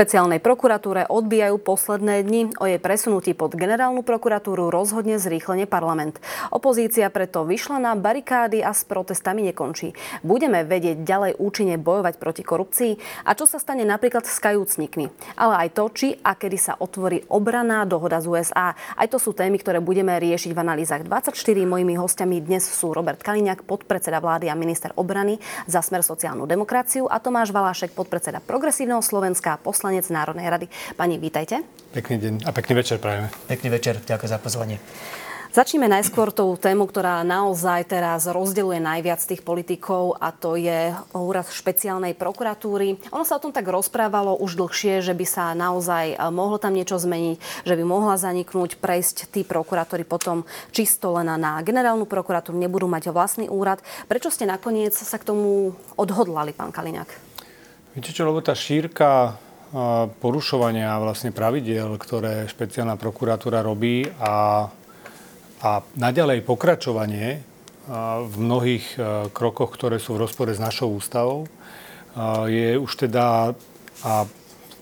špeciálnej prokuratúre odbijajú posledné dni. O jej presunutí pod generálnu prokuratúru rozhodne zrýchlenie parlament. Opozícia preto vyšla na barikády a s protestami nekončí. Budeme vedieť ďalej účinne bojovať proti korupcii a čo sa stane napríklad s kajúcnikmi. Ale aj to, či a kedy sa otvorí obraná dohoda z USA. Aj to sú témy, ktoré budeme riešiť v analýzach 24. Mojimi hostiami dnes sú Robert Kaliňák, podpredseda vlády a minister obrany za Smer sociálnu demokraciu a Tomáš Valášek, podpredseda Progresívneho Slovenska poslanec Národnej rady. Pani, vítajte. Pekný deň a pekný večer prajeme. Pekný večer, ďakujem za pozvanie. Začneme najskôr tou tému, ktorá naozaj teraz rozdeluje najviac tých politikov a to je úrad špeciálnej prokuratúry. Ono sa o tom tak rozprávalo už dlhšie, že by sa naozaj eh, mohlo tam niečo zmeniť, že by mohla zaniknúť, prejsť tí prokurátori potom čisto len na generálnu prokuratúru, nebudú mať vlastný úrad. Prečo ste nakoniec sa k tomu odhodlali, pán Kaliňák? Viete čo, lebo tá šírka porušovania vlastne pravidiel, ktoré špeciálna prokuratúra robí a, a naďalej pokračovanie v mnohých krokoch, ktoré sú v rozpore s našou ústavou, je už teda a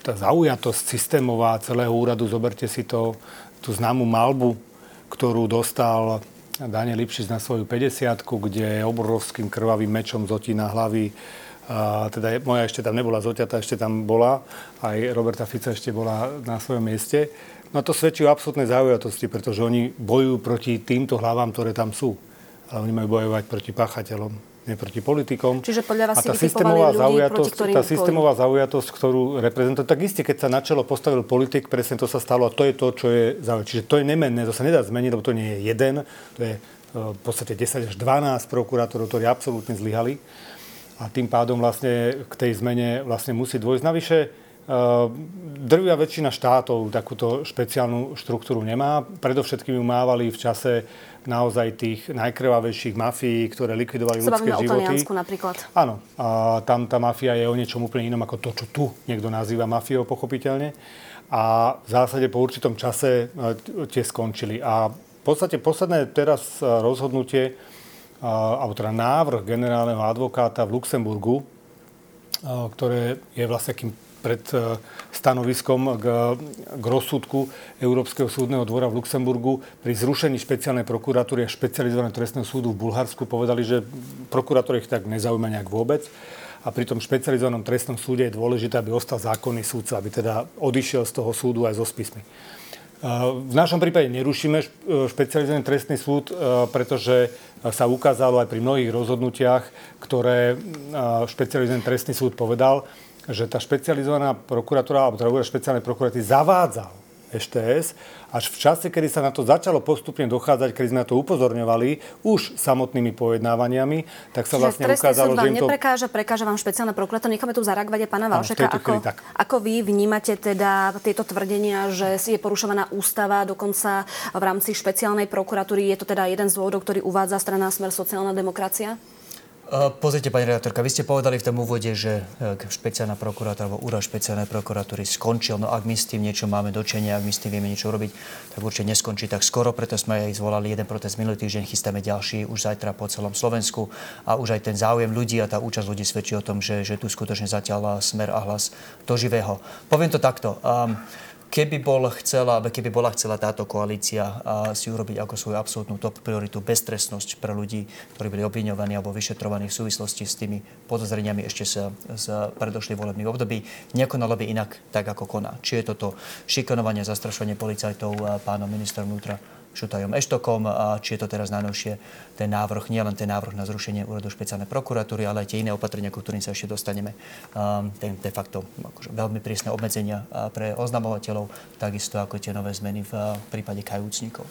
tá zaujatosť systémová celého úradu, zoberte si to, tú známu malbu, ktorú dostal Daniel Lipšic na svoju 50 kde obrovským krvavým mečom zotína hlavy a teda moja ešte tam nebola zoťata, ešte tam bola. Aj Roberta Fica ešte bola na svojom mieste. No a to svedčí o absolútnej zaujatosti, pretože oni bojujú proti týmto hlavám, ktoré tam sú. Ale oni majú bojovať proti páchateľom, nie proti politikom. Čiže podľa vás a tá systémová ľudí, zaujatosť, tá systémová zaujatosť, ktorú reprezentuje, tak isté, keď sa na čelo postavil politik, presne to sa stalo a to je to, čo je zaujímavé. Čiže to je nemenné, to sa nedá zmeniť, lebo to nie je jeden, to je e, v podstate 10 až 12 prokurátorov, ktorí absolútne zlyhali a tým pádom vlastne k tej zmene vlastne musí dôjsť. Navyše e, drvia väčšina štátov takúto špeciálnu štruktúru nemá. Predovšetkým ju mávali v čase naozaj tých najkrvavejších mafií, ktoré likvidovali Sa ľudské životy. o napríklad. Áno. A tam tá mafia je o niečom úplne inom ako to, čo tu niekto nazýva mafiou, pochopiteľne. A v zásade po určitom čase e, tie skončili. A v podstate posledné teraz rozhodnutie alebo teda návrh generálneho advokáta v Luxemburgu, ktoré je vlastne akým pred e, stanoviskom k, k rozsudku Európskeho súdneho dvora v Luxemburgu pri zrušení špeciálnej prokuratúry a špecializovaného trestného súdu v Bulharsku povedali, že prokurátor ich tak nezaujíma nejak vôbec. A pri tom špecializovanom trestnom súde je dôležité, aby ostal zákonný súdca, aby teda odišiel z toho súdu aj so spismi. V našom prípade nerušíme špecializovaný trestný súd, e, pretože sa ukázalo aj pri mnohých rozhodnutiach, ktoré špecializovaný trestný súd povedal, že tá špecializovaná prokuratúra, alebo teda špeciálnej prokuratúry zavádzal STS až v čase, kedy sa na to začalo postupne dochádzať, keď sme na to upozorňovali už samotnými pojednávaniami, tak sa vlastne Čiže ukázalo, že im to... neprekáža, prekáža vám špeciálne prokurátor. Necháme tu zareagovať aj pána Valšeka. Ako, ako vy vnímate teda tieto tvrdenia, že je porušovaná ústava, dokonca v rámci špeciálnej prokuratúry? Je to teda jeden z dôvodov, ktorý uvádza strana Smer sociálna demokracia? Eh, pozrite, pani redaktorka, vy ste povedali v tom úvode, že eh, špeciálna prokurátora alebo úrad špeciálnej prokuratúry skončil. No ak my s tým niečo máme dočenia, ak my s tým vieme niečo robiť, tak určite neskončí tak skoro. Preto sme aj zvolali jeden protest minulý týždeň, chystáme ďalší už zajtra po celom Slovensku. A už aj ten záujem ľudí a tá účasť ľudí svedčí o tom, že, že tu skutočne zatiaľ smer a hlas do živého. Poviem to takto. Um, Keby, bol chcela, keby bola chcela táto koalícia si urobiť ako svoju absolútnu top prioritu beztrestnosť pre ľudí, ktorí boli obviňovaní alebo vyšetrovaní v súvislosti s tými podozreniami ešte z, z predošlých volebných období, nekonalo by inak tak, ako koná. Či je toto šikanovanie, zastrašovanie policajtov pánom ministrom vnútra Šutajom Eštokom, a či je to teraz najnovšie ten návrh, nie len ten návrh na zrušenie úradu špeciálnej prokuratúry, ale aj tie iné opatrenia, ku ktorým sa ešte dostaneme. Um, ten de facto akože veľmi prísne obmedzenia pre oznamovateľov, takisto ako tie nové zmeny v prípade kajúcnikov.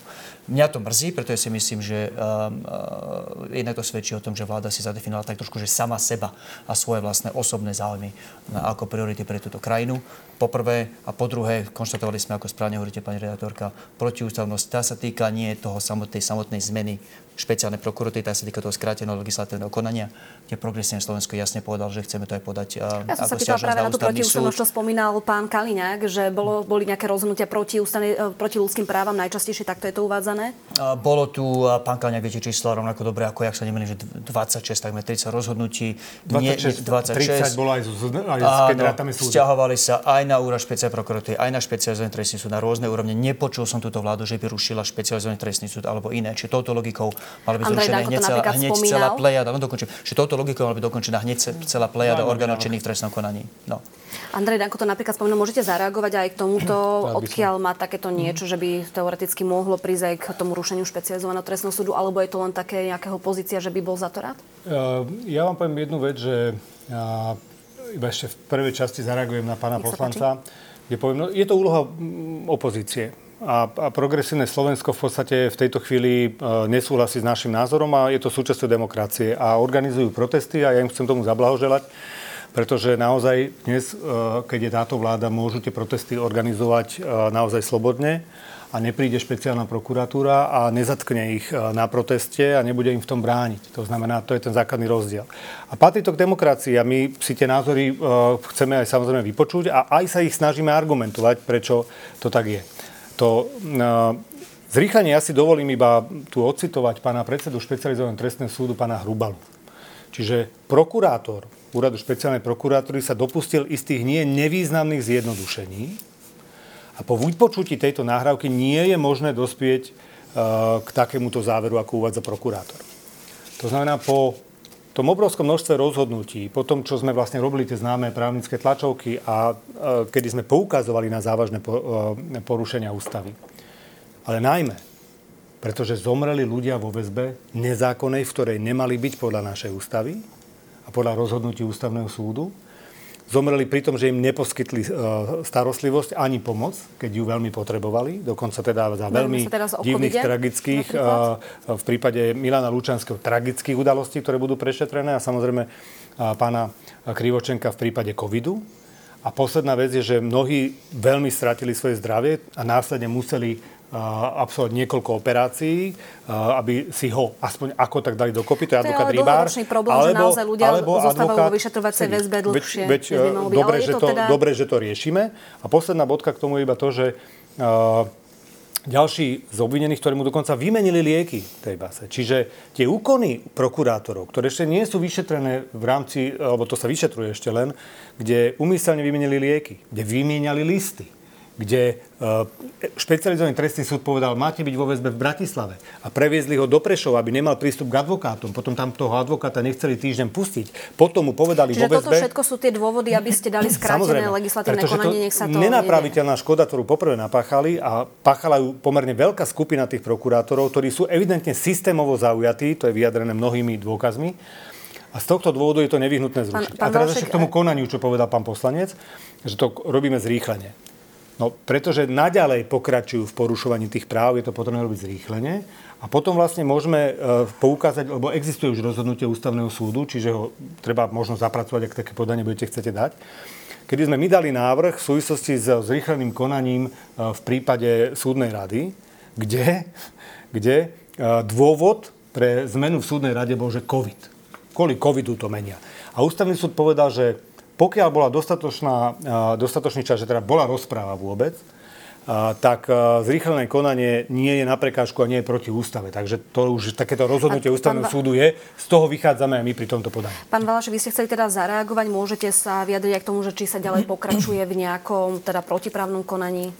Mňa to mrzí, pretože si myslím, že um, uh, jednak to svedčí o tom, že vláda si zadefinovala tak trošku, že sama seba a svoje vlastné osobné záujmy ako priority pre túto krajinu. Po prvé a po druhé, konštatovali sme, ako správne hovoríte, pani redaktorka, protiústavnosť. Tá sa týka nie toho samotnej, samotnej zmeny špeciálne prokuratúry, tak sa týka toho skráteného legislatívneho konania, kde progresívne Slovensko jasne povedal, že chceme to aj podať ja som sa pýtala práve na tú protiústavnosť, čo spomínal pán Kaliňák, že bolo, boli nejaké rozhodnutia proti, ústane, e, proti ľudským právam, najčastejšie takto je to uvádzané? Bolo tu, pán Kaliňák viete čísla rovnako dobre ako, jak sa nemýlim, že 26, takmer 30 rozhodnutí. 26, nie, 26. 30 bolo aj z, aj z áno, Vzťahovali sa aj na úrad špeciálnej prokuratúry, aj na špecializovaný trestný súd, na rôzne úrovne. Nepočul som túto vládu, že by rušila špecializovaný trestný súd alebo iné. Čiže touto logikou mala by zrušené hneď, celá, hneď celá plejada. No dokončím. Čiže touto logikou mala by dokončená hneď celá plejada no, orgánov činných v trestnom konaní. No. Andrej Danko to napríklad spomenul, môžete zareagovať aj k tomuto, odkiaľ má takéto niečo, že by teoreticky mohlo prísť aj k tomu rušeniu špecializovaného trestného súdu, alebo je to len také nejakého pozícia, že by bol za to rád? Ja vám poviem jednu vec, že iba ešte v prvej časti zareagujem na pána Nech poslanca, kde poviem, no, je to úloha mm, opozície. A, a progresívne Slovensko v podstate v tejto chvíli e, nesúhlasí s našim názorom a je to súčasťou demokracie. A organizujú protesty a ja im chcem tomu zablahoželať, pretože naozaj dnes, e, keď je táto vláda, môžu tie protesty organizovať e, naozaj slobodne a nepríde špeciálna prokuratúra a nezatkne ich na proteste a nebude im v tom brániť. To znamená, to je ten základný rozdiel. A patrí to k demokracii a my si tie názory chceme aj samozrejme vypočuť a aj sa ich snažíme argumentovať, prečo to tak je. To, Zrýchlenie ja si dovolím iba tu ocitovať pána predsedu špecializovaného trestného súdu, pána Hrubalu. Čiže prokurátor úradu špeciálnej prokuratúry sa dopustil istých nie nevýznamných zjednodušení, a po vypočutí tejto nahrávky nie je možné dospieť uh, k takémuto záveru, ako uvádza prokurátor. To znamená, po tom obrovskom množstve rozhodnutí, po tom, čo sme vlastne robili tie známe právnické tlačovky a uh, kedy sme poukazovali na závažné uh, porušenia ústavy. Ale najmä, pretože zomreli ľudia vo väzbe nezákonnej, v ktorej nemali byť podľa našej ústavy a podľa rozhodnutí ústavného súdu, Zomreli pri tom, že im neposkytli e, starostlivosť ani pomoc, keď ju veľmi potrebovali. Dokonca teda za veľmi divných, tragických, napríklad? v prípade Milana Lučanského tragických udalostí, ktoré budú prešetrené a samozrejme pána Krivočenka v prípade covidu. A posledná vec je, že mnohí veľmi stratili svoje zdravie a následne museli absolvovať niekoľko operácií, aby si ho aspoň ako tak dali dokopy. To je advokát Rybár. To je problém, alebo, že naozaj ľudia alebo zostávajú vo vyšetrovacej väzbe dlhšie. Veď, veď, dobre, že to, teda... dobre, že to riešime. A posledná bodka k tomu je iba to, že uh, ďalší z obvinených, ktorí mu dokonca vymenili lieky v tej base. Čiže tie úkony prokurátorov, ktoré ešte nie sú vyšetrené v rámci, alebo to sa vyšetruje ešte len, kde umyselne vymenili lieky, kde vymieniali listy, kde e, špecializovaný trestný súd povedal, máte byť vo väzbe v Bratislave a previezli ho do Prešova, aby nemal prístup k advokátom. Potom tam toho advokáta nechceli týždeň pustiť. Potom mu povedali Čiže vo väzbe... toto všetko sú tie dôvody, aby ste dali skrátené legislatívne konanie, nech sa to... nenapraviteľná škoda, ktorú poprvé napáchali a páchala ju pomerne veľká skupina tých prokurátorov, ktorí sú evidentne systémovo zaujatí, to je vyjadrené mnohými dôkazmi. A z tohto dôvodu je to nevyhnutné zrušiť. Pán, pán a teraz ešte k tomu konaniu, čo povedal pán poslanec, že to robíme zrýchlenie. No, pretože naďalej pokračujú v porušovaní tých práv, je to potrebné robiť zrýchlene. A potom vlastne môžeme e, poukázať, lebo existuje už rozhodnutie ústavného súdu, čiže ho treba možno zapracovať, ak také podanie budete chcete dať. Kedy sme my dali návrh v súvislosti s zrýchleným konaním e, v prípade súdnej rady, kde, kde e, dôvod pre zmenu v súdnej rade bol, že COVID. Kvôli COVIDu to menia. A ústavný súd povedal, že pokiaľ bola dostatočná, dostatočný čas, že teda bola rozpráva vôbec, tak zrýchlené konanie nie je na prekážku a nie je proti ústave. Takže to už takéto rozhodnutie ústavného súdu je. Z toho vychádzame aj my pri tomto podaní. Pán Valaš, vy ste chceli teda zareagovať. Môžete sa vyjadriť aj k tomu, že či sa ďalej pokračuje v nejakom teda protiprávnom konaní?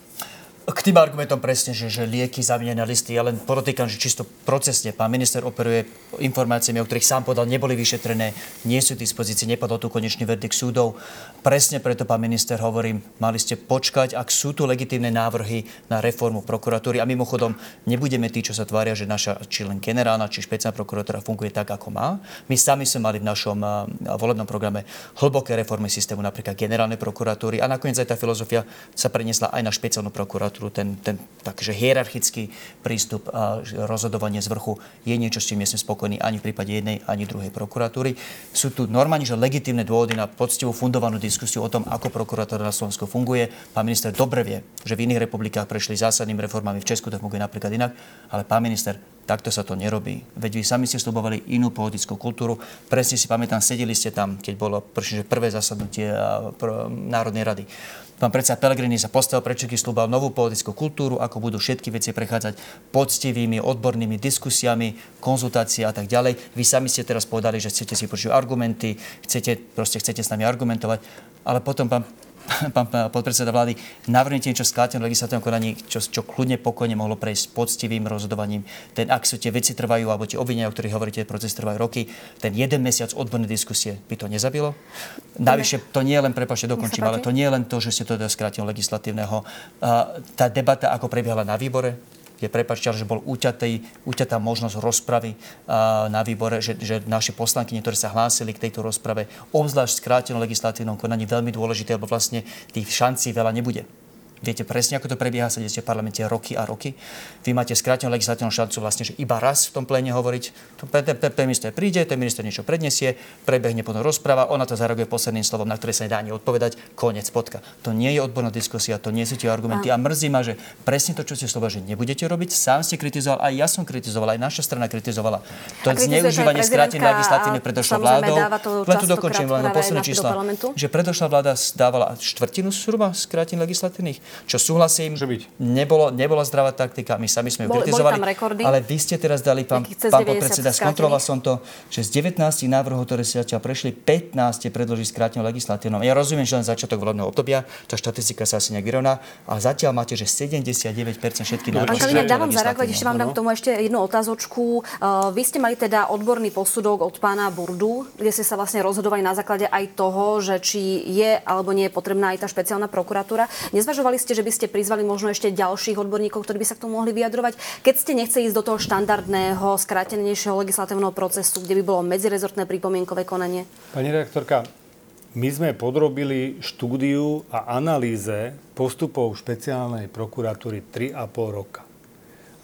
K tým argumentom presne, že, že lieky, zamienené listy, ja len podotýkam, že čisto procesne pán minister operuje informáciami, o ktorých sám povedal, neboli vyšetrené, nie sú k dispozícii, nepadol tu konečný verdikt súdov. Presne preto, pán minister, hovorím, mali ste počkať, ak sú tu legitívne návrhy na reformu prokuratúry. A mimochodom, nebudeme tí, čo sa tvária, že naša či len generálna, či špeciálna prokuratúra funguje tak, ako má. My sami sme mali v našom volebnom programe hlboké reformy systému, napríklad generálnej prokuratúry. A nakoniec aj tá filozofia sa preniesla aj na špeciálnu prokuratúru ten, ten takže hierarchický prístup a rozhodovanie z vrchu je niečo, s čím nie som spokojný ani v prípade jednej, ani druhej prokuratúry. Sú tu normálne, že legitímne dôvody na poctivú fundovanú diskusiu o tom, ako prokuratúra na Slovensku funguje. Pán minister dobre vie, že v iných republikách prešli zásadnými reformami, v Česku to funguje napríklad inak, ale pán minister, Takto sa to nerobí. Veď vy sami ste slubovali inú politickú kultúru. Presne si pamätám, sedeli ste tam, keď bolo prvé zasadnutie Národnej rady. Pán predseda Pelegrini sa postavil prečeky, slúbal novú politickú kultúru, ako budú všetky veci prechádzať poctivými, odbornými diskusiami, konzultácie a tak ďalej. Vy sami ste teraz povedali, že chcete si počuť argumenty, chcete, proste chcete s nami argumentovať, ale potom pán pán podpredseda vlády, navrhnete niečo v skrátenom legislatívnom konaní, čo, čo kľudne pokojne mohlo prejsť poctivým rozhodovaním. Ten, ak sú tie veci trvajú, alebo tie obvinenia, o ktorých hovoríte, proces trvajú roky, ten jeden mesiac odbornej diskusie by to nezabilo. Navyše, to nie je len, prepačte, dokončím, ale to nie je len to, že ste to do skráteného legislatívneho. Tá debata, ako prebiehala na výbore, kde prepačte, že bol uťatý, uťatá možnosť rozpravy na výbore, že, že naše poslanky, ktoré sa hlásili k tejto rozprave, obzvlášť v skrátenom legislatívnom konaní, veľmi dôležité, lebo vlastne tých šancí veľa nebude. Viete presne, ako to prebieha, sedíte v parlamente roky a roky. Vy máte skrátenú legislatívnu šancu vlastne, že iba raz v tom pléne hovoriť. Ten minister príde, ten minister niečo predniesie, prebehne potom rozpráva, ona to zareaguje posledným slovom, na ktoré sa nedá ani odpovedať, koniec, podka. To nie je odborná diskusia, to nie sú tie argumenty. A, a mrzí ma, že presne to, čo ste slova, že nebudete robiť, sám ste kritizoval, aj ja som kritizoval, aj naša strana kritizovala. To zneužívanie skrátenej legislatívy predošlou vládou. Len tu dokončím, len posledné čísla. Že predošlá vláda dávala štvrtinu zhruba skrátených legislatívnych čo súhlasím, nebolo, nebola zdravá taktika, my sami sme ju kritizovali. Ale vy ste teraz dali, pán, pán podpredseda, skontroloval som to, že z 19 návrhov, ktoré si zatiaľ prešli, 15 je predložiť skrátenou legislatívnom. Ja rozumiem, že len začiatok volebného obdobia, tá štatistika sa asi nejak vyrovná, ale zatiaľ máte, že 79% všetkých návrhov. Pán dávam zareagovať, ešte vám dám k tomu ešte jednu otázočku. Uh, vy ste mali teda odborný posudok od pána Burdu, kde ste sa vlastne rozhodovali na základe aj toho, že či je alebo nie je potrebná aj tá špeciálna prokuratúra. Nezvažovali Povedali ste, že by ste prizvali možno ešte ďalších odborníkov, ktorí by sa k tomu mohli vyjadrovať. Keď ste nechceli ísť do toho štandardného, skrátenejšieho legislatívneho procesu, kde by bolo medzirezortné pripomienkové konanie? Pani redaktorka, my sme podrobili štúdiu a analýze postupov špeciálnej prokuratúry 3,5 roka.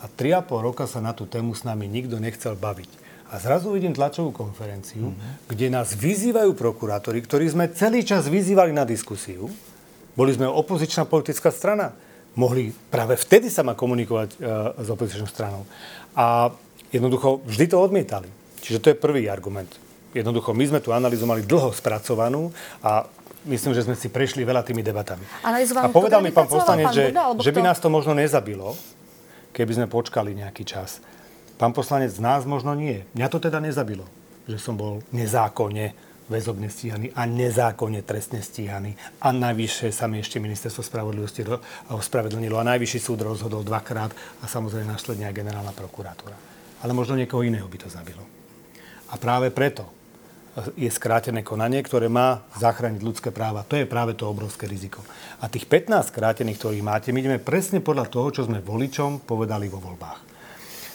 A 3,5 roka sa na tú tému s nami nikto nechcel baviť. A zrazu vidím tlačovú konferenciu, mm-hmm. kde nás vyzývajú prokurátori, ktorí sme celý čas vyzývali na diskusiu, boli sme opozičná politická strana. Mohli práve vtedy sa ma komunikovať e, s opozičnou stranou. A jednoducho vždy to odmietali. Čiže to je prvý argument. Jednoducho my sme tu analyzovali dlho spracovanú a myslím, že sme si prešli veľa tými debatami. A povedal mi pán poslanec, že, že by nás to možno nezabilo, keby sme počkali nejaký čas. Pán poslanec, z nás možno nie. Mňa to teda nezabilo, že som bol nezákonne väzobne stíhaný a nezákonne trestne stíhaný. A najvyššie sa mi ešte ministerstvo spravodlivosti ospravedlnilo a najvyšší súd rozhodol dvakrát a samozrejme následne aj generálna prokuratúra. Ale možno niekoho iného by to zabilo. A práve preto je skrátené konanie, ktoré má zachrániť ľudské práva. To je práve to obrovské riziko. A tých 15 skrátených, ktorých máte, my ideme presne podľa toho, čo sme voličom povedali vo voľbách.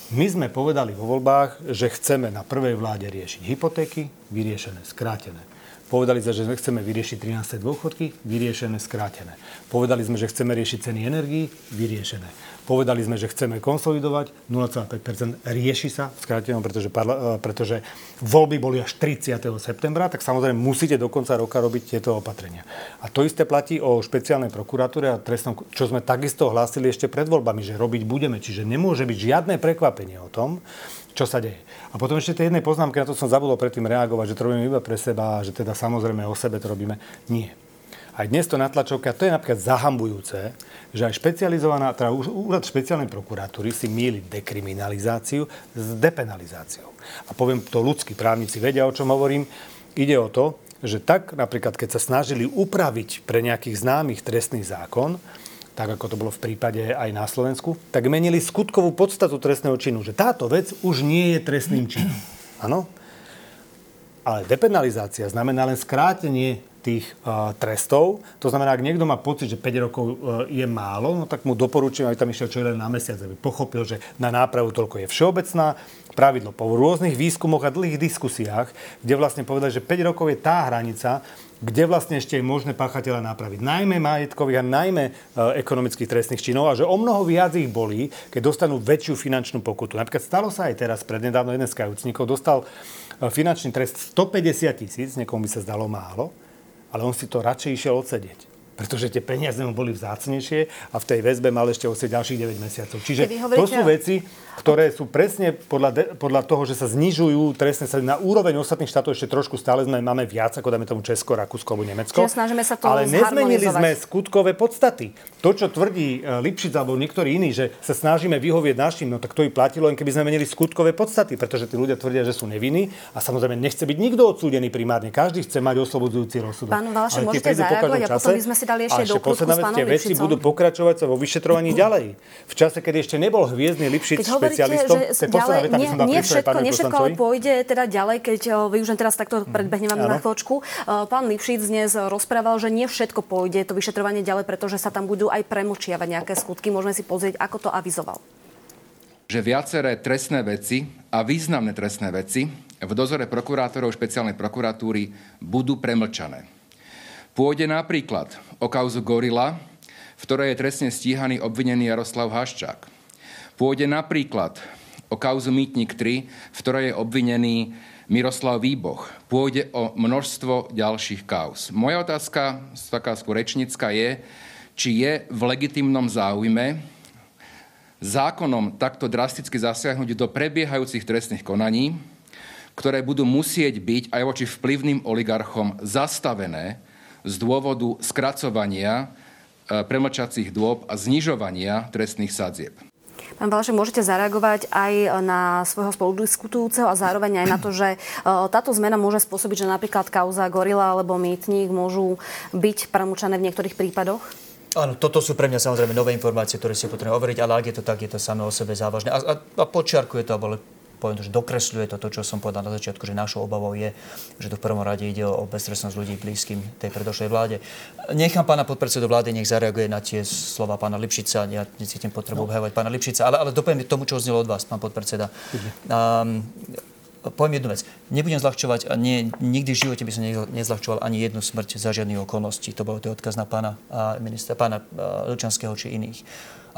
My sme povedali vo voľbách, že chceme na prvej vláde riešiť hypotéky, vyriešené, skrátené. Povedali sme, že chceme vyriešiť 13. dôchodky, vyriešené, skrátené. Povedali sme, že chceme riešiť ceny energií, vyriešené. Povedali sme, že chceme konsolidovať 0,5 rieši sa v skrátenom, pretože, parla, e, pretože voľby boli až 30. septembra, tak samozrejme musíte do konca roka robiť tieto opatrenia. A to isté platí o špeciálnej prokuratúre a trestnom, čo sme takisto hlásili ešte pred voľbami, že robiť budeme. Čiže nemôže byť žiadne prekvapenie o tom, čo sa deje. A potom ešte tej jednej poznámky, na to som zabudol predtým reagovať, že to robíme iba pre seba že teda samozrejme o sebe to robíme. Nie. Aj dnes to na tlačovke, a to je napríklad zahambujúce, že aj špecializovaná, teda úrad špeciálnej prokuratúry si míli dekriminalizáciu s depenalizáciou. A poviem to ľudskí právnici vedia, o čom hovorím. Ide o to, že tak napríklad, keď sa snažili upraviť pre nejakých známych trestný zákon, tak ako to bolo v prípade aj na Slovensku, tak menili skutkovú podstatu trestného činu, že táto vec už nie je trestným činom. Áno? Ale depenalizácia znamená len skrátenie tých uh, trestov. To znamená, ak niekto má pocit, že 5 rokov uh, je málo, no tak mu doporučujem, aby tam išiel čo len na mesiac, aby pochopil, že na nápravu toľko je všeobecná pravidlo. Po rôznych výskumoch a dlhých diskusiách, kde vlastne povedali, že 5 rokov je tá hranica, kde vlastne ešte je možné páchateľa napraviť. Najmä majetkových a najmä e, ekonomických trestných činov a že o mnoho viac ich bolí, keď dostanú väčšiu finančnú pokutu. Napríklad stalo sa aj teraz, prednedávno jeden z kajúcnikov dostal e, finančný trest 150 tisíc, niekomu by sa zdalo málo, ale on si to radšej išiel odsedieť. Pretože tie peniaze mu boli vzácnejšie a v tej väzbe mal ešte osieť ďalších 9 mesiacov. Čiže to sú veci, ktoré sú presne podľa, de, podľa toho, že sa znižujú trestné sady na úroveň ostatných štátov, ešte trošku stále sme, máme viac, ako dáme tomu Česko, Rakúsko alebo Nemecko. Čiže snažíme sa to Ale nezmenili sme skutkové podstaty. To, čo tvrdí e, Lipšic alebo niektorí iní, že sa snažíme vyhovieť našim, no tak to by platilo, len keby sme menili skutkové podstaty, pretože tí ľudia tvrdia, že sú nevinní a samozrejme nechce byť nikto odsúdený primárne. Každý chce mať oslobodzujúci rozsudok. Pán Valaše, môžete zareagovať a potom by sme si dali ešte do posledná vec, tie veci budú pokračovať sa vo vyšetrovaní ďalej. V čase, keď ešte nebol hviezdny Lipšic špecialistom, že ďalej, veta, nie, nie všetko, nie všetko ale pôjde teda ďalej, keď využijem teraz takto mhm. predbehnem vám na chvíľočku. Pán Lipšic dnes rozprával, že nie všetko pôjde to vyšetrovanie ďalej, pretože sa tam budú aj premlčiavať nejaké skutky. Môžeme si pozrieť, ako to avizoval že viaceré trestné veci a významné trestné veci v dozore prokurátorov špeciálnej prokuratúry budú premlčané. Pôjde napríklad o kauzu Gorila, v ktorej je trestne stíhaný obvinený Jaroslav Haščák. Pôjde napríklad o kauzu Mýtnik 3, v ktorej je obvinený Miroslav Výboch. Pôjde o množstvo ďalších kauz. Moja otázka, taká skôr je, či je v legitimnom záujme zákonom takto drasticky zasiahnuť do prebiehajúcich trestných konaní, ktoré budú musieť byť aj voči vplyvným oligarchom zastavené z dôvodu skracovania e, premlčacích dôb a znižovania trestných sadzieb. Pán Balašek, môžete zareagovať aj na svojho spoludiskutujúceho a zároveň aj na to, že e, táto zmena môže spôsobiť, že napríklad kauza Gorila alebo Mýtnik môžu byť premlčané v niektorých prípadoch? Áno, toto sú pre mňa samozrejme nové informácie, ktoré si potrebujem overiť, ale ak je to tak, je to samé o sebe závažné. A, a, a počiarkuje to, alebo poviem to, že dokresľuje to, to, čo som povedal na začiatku, že našou obavou je, že to v prvom rade ide o beztrestnosť ľudí blízkym tej predošlej vláde. Nechám pána podpredsedu vlády, nech zareaguje na tie slova pána Lipšica. Ja necítim potrebu no. obhajovať pána Lipšica, ale, ale dopoviem tomu, čo znelo od vás, pán podpredseda. Um, poviem jednu vec. Nebudem zľahčovať a nie, nikdy v živote by som nezľahčoval ani jednu smrť za žiadnych okolností. To bol to odkaz na pána ministra, pána Lčanského či iných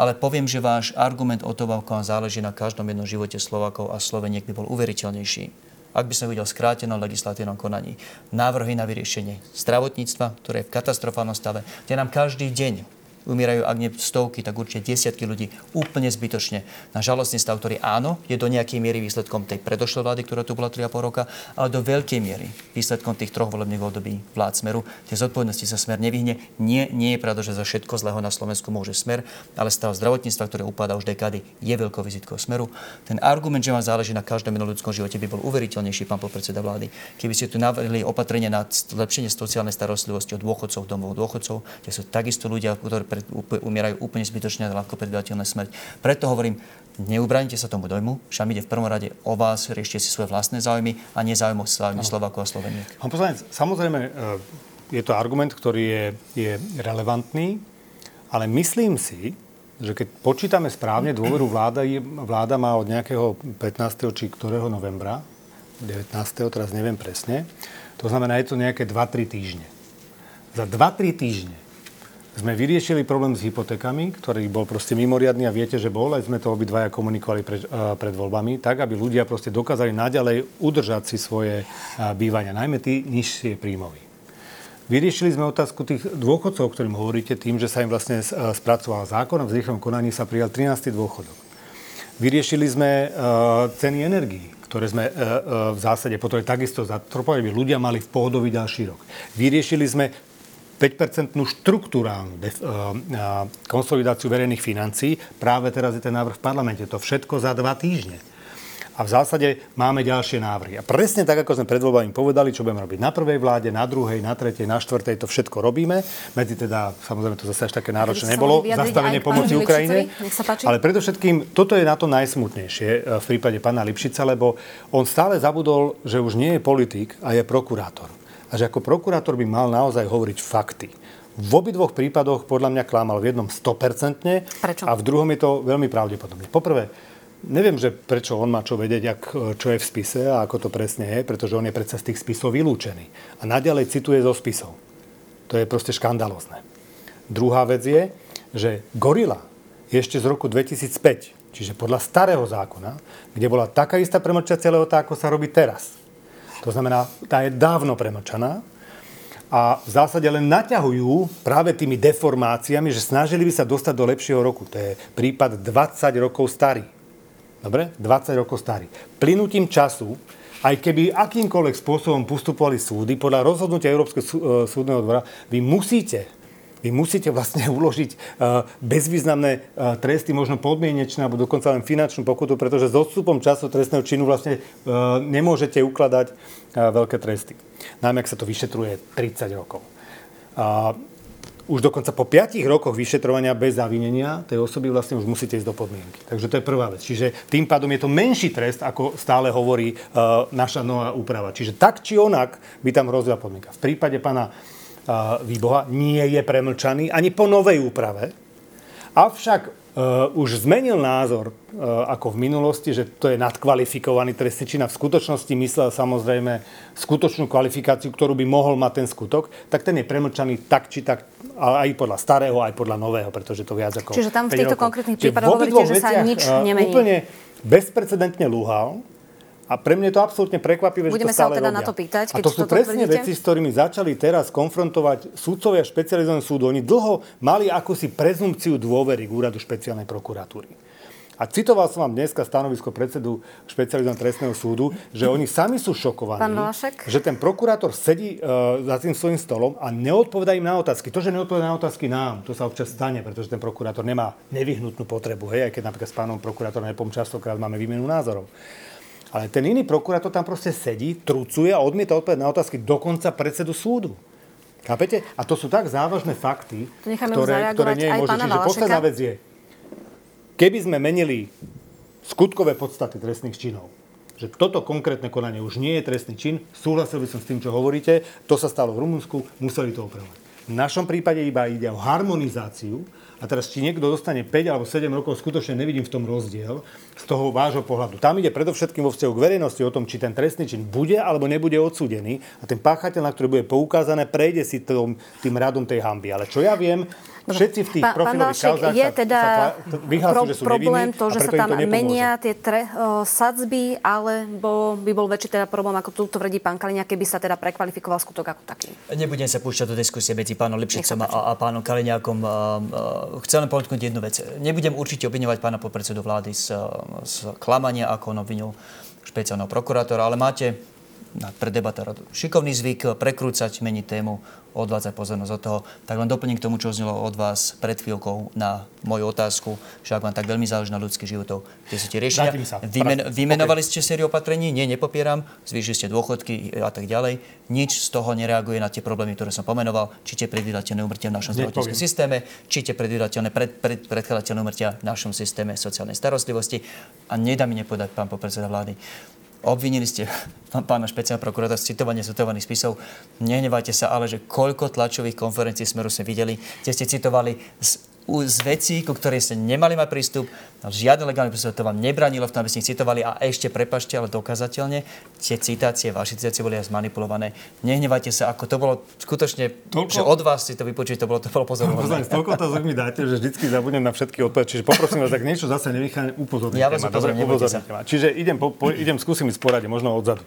ale poviem, že váš argument o tom, ako vám záleží na každom jednom živote Slovakov a Sloveniek by bol uveriteľnejší ak by som videl skrátenom legislatívnom konaní. Návrhy na vyriešenie zdravotníctva, ktoré je v katastrofálnom stave, kde nám každý deň umierajú, ak nie stovky, tak určite desiatky ľudí úplne zbytočne na žalostný stav, ktorý áno, je do nejakej miery výsledkom tej predošlej vlády, ktorá tu bola 3,5 roka, ale do veľkej miery výsledkom tých troch volebných období vlád Smeru. Tie zodpovednosti sa Smer nevyhne. Nie, nie je pravda, že za všetko zlého na Slovensku môže Smer, ale stav zdravotníctva, ktoré upadá už dekády, je veľkou vizitkou Smeru. Ten argument, že vám záleží na každom ľudskom živote, by bol uveriteľnejší, pán podpredseda vlády, keby ste tu navrhli opatrenie na zlepšenie sociálnej starostlivosti od dôchodcov, domov dôchodcov, kde sú takisto ľudia, ktorí pred, umierajú úplne zbytočne a ľahko predvidateľné smrť. Preto hovorím, neubránite sa tomu dojmu, však ide v prvom rade o vás, riešte si svoje vlastné záujmy a nezáujmy záujmy Slovákov a Sloveniek. Pán poslanec, samozrejme, e, je to argument, ktorý je, je relevantný, ale myslím si, že keď počítame správne dôveru vláda, vláda má od nejakého 15. či ktorého novembra, 19. teraz neviem presne, to znamená, je to nejaké 2-3 týždne. Za 2-3 týždne sme vyriešili problém s hypotékami, ktorý bol proste mimoriadný a viete, že bol, aj sme to obidvaja komunikovali pred, uh, pred voľbami, tak, aby ľudia proste dokázali naďalej udržať si svoje uh, bývania, najmä tí nižšie príjmoví. Vyriešili sme otázku tých dôchodcov, o ktorým hovoríte, tým, že sa im vlastne uh, spracoval zákon a v zrýchlom konaní sa prijal 13. dôchodok. Vyriešili sme ceny energií, ktoré sme v zásade potom takisto zatropovali, aby ľudia mali v pohodový ďalší rok. Vyriešili sme 5-percentnú štruktúrálnu def- konsolidáciu verejných financií. Práve teraz je ten návrh v parlamente. To všetko za dva týždne. A v zásade máme ďalšie návrhy. A presne tak, ako sme pred voľbami povedali, čo budeme robiť na prvej vláde, na druhej, na tretej, na štvrtej, to všetko robíme. Medzi teda, samozrejme, to zase až také náročné nebolo, zastavenie pomoci Ukrajine. Ale predovšetkým, toto je na to najsmutnejšie e, v prípade pána Lipšica, lebo on stále zabudol, že už nie je politik a je prokurátor a že ako prokurátor by mal naozaj hovoriť fakty. V obidvoch prípadoch podľa mňa klamal v jednom 100% Prečo? a v druhom je to veľmi pravdepodobne. Poprvé, neviem, že prečo on má čo vedieť, ak, čo je v spise a ako to presne je, pretože on je predsa z tých spisov vylúčený. A naďalej cituje zo spisov. To je proste škandalozne. Druhá vec je, že Gorila je ešte z roku 2005, čiže podľa starého zákona, kde bola taká istá premlčacia lehota, ako sa robí teraz. To znamená, tá je dávno premlčaná. a v zásade len naťahujú práve tými deformáciami, že snažili by sa dostať do lepšieho roku. To je prípad 20 rokov starý. Dobre? 20 rokov starý. Plynutím času, aj keby akýmkoľvek spôsobom postupovali súdy, podľa rozhodnutia Európskeho e, súdneho dvora, vy musíte vy musíte vlastne uložiť e, bezvýznamné e, tresty, možno podmienečné, alebo dokonca len finančnú pokutu, pretože s odstupom času trestného činu vlastne e, nemôžete ukladať veľké tresty. Najmä, ak sa to vyšetruje 30 rokov. Už dokonca po 5 rokoch vyšetrovania bez zavinenia tej osoby vlastne už musíte ísť do podmienky. Takže to je prvá vec. Čiže tým pádom je to menší trest, ako stále hovorí naša nová úprava. Čiže tak či onak by tam hrozila podmienka. V prípade pána výboha nie je premlčaný ani po novej úprave. Avšak uh, už zmenil názor uh, ako v minulosti, že to je nadkvalifikovaný trestný čin a v skutočnosti myslel samozrejme skutočnú kvalifikáciu, ktorú by mohol mať ten skutok, tak ten je premlčaný tak či tak aj podľa starého, aj podľa nového, pretože to viac ako Čiže tam v týchto konkrétnych prípadoch hovoríte, že sa nič nemení. Úplne bezprecedentne lúhal a pre mňa je to absolútne prekvapivé, Budeme že to stále sa teda robia. na to pýtať, keď A to sú presne tvrdíte? veci, s ktorými začali teraz konfrontovať súdcovia špecializovaného súdu. Oni dlho mali akúsi prezumciu dôvery k úradu špeciálnej prokuratúry. A citoval som vám dneska stanovisko predsedu špecializovaného trestného súdu, že oni sami sú šokovaní, že ten prokurátor sedí uh, za tým svojím stolom a neodpovedá im na otázky. To, že neodpovedá na otázky nám, to sa občas stane, pretože ten prokurátor nemá nevyhnutnú potrebu. Hej, aj keď napríklad s pánom prokurátorom nepom častokrát máme výmenu názorov. Ale ten iný prokurátor tam proste sedí, trucuje a odmieta odpovedať na otázky dokonca predsedu súdu. Chápete? A to sú tak závažné fakty, ktoré, ktoré nie je možné. Čiže posledná vec je, keby sme menili skutkové podstaty trestných činov, že toto konkrétne konanie už nie je trestný čin, súhlasil by som s tým, čo hovoríte, to sa stalo v Rumunsku, museli to opravovať. V našom prípade iba ide o harmonizáciu a teraz, či niekto dostane 5 alebo 7 rokov, skutočne nevidím v tom rozdiel z toho vášho pohľadu. Tam ide predovšetkým vo vzťahu k verejnosti o tom, či ten trestný čin bude alebo nebude odsúdený a ten páchateľ, na ktorý bude poukázané, prejde si tým, tým radom tej hamby. Ale čo ja viem, Všetci v tých pán, profilových kauzách je teda sa, vyhlásu, že sú problém nevinní, to, že sa tam menia tie tre, uh, sadzby, alebo by bol väčší teda problém, ako tu tvrdí pán Kaliňák, keby sa teda prekvalifikoval skutok ako taký. Nebudem sa púšťať do diskusie medzi pánom Lipšicom a, a pánom Kaliňákom. Uh, uh, chcem len podotknúť jednu vec. Nebudem určite obviňovať pána podpredsedu vlády z, z klamania, ako on obvinil špeciálneho prokurátora, ale máte pre debatára šikovný zvyk prekrúcať, meniť tému, odvádzať pozornosť od toho. Tak len doplním k tomu, čo znelo od vás pred chvíľkou na moju otázku, že ak vám tak veľmi záleží na ľudských životov, kde sú tie riešenia. Vymen, vymenovali okay. ste sériu opatrení, nie, nepopieram, zvýšili ste dôchodky a tak ďalej. Nič z toho nereaguje na tie problémy, ktoré som pomenoval, či tie predvídateľné umrtia v našom zdravotníckom systéme, či tie predvídateľné pred, pred, predkladateľné umrtia v našom systéme sociálnej starostlivosti. A nedá mi nepovedať, pán popredseda vlády, Obvinili ste pána špeciálneho prokurátora z citovania citovaných spisov. Nehnevajte sa, ale že koľko tlačových konferencií Smeru sme videli, kde ste citovali z z vecí, ku ktorej ste nemali mať prístup, žiadne legálne prístup to vám nebranilo v tom, aby ste ich citovali a ešte prepašte, ale dokazateľne tie citácie, vaše citácie boli aj zmanipulované. Nehnevajte sa, ako to bolo skutočne, toľko... že od vás si to vypočuť, to bolo, to bolo pozorné. Toľko otázok mi dáte, že vždycky zabudnem na všetky odpovedať. Čiže poprosím vás, tak niečo zase nevýchane upozorniť. Ja vás upozorním, Čiže idem, po, po, idem skúsim ísť porade, možno odzadu.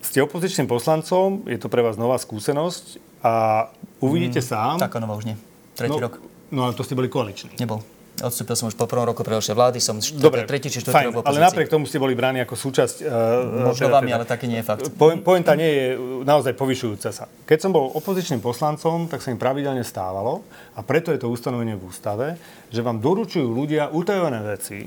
Ste opozičným poslancom, je to pre vás nová skúsenosť a uvidíte mm, sám. Taká nová už nie. Tretí no, rok. No ale to ste boli koaliční. Nebol. Odstúpil som už po prvom roku predošlej vlády, som štvrtý, Dobre, tretí či štvrtý rok v Ale napriek tomu ste boli bráni ako súčasť... Uh, Možno teda, vami, teda, ale taký nie je fakt. Po, pointa nie je naozaj povyšujúca sa. Keď som bol opozičným poslancom, tak sa im pravidelne stávalo, a preto je to ustanovenie v ústave, že vám doručujú ľudia utajované veci,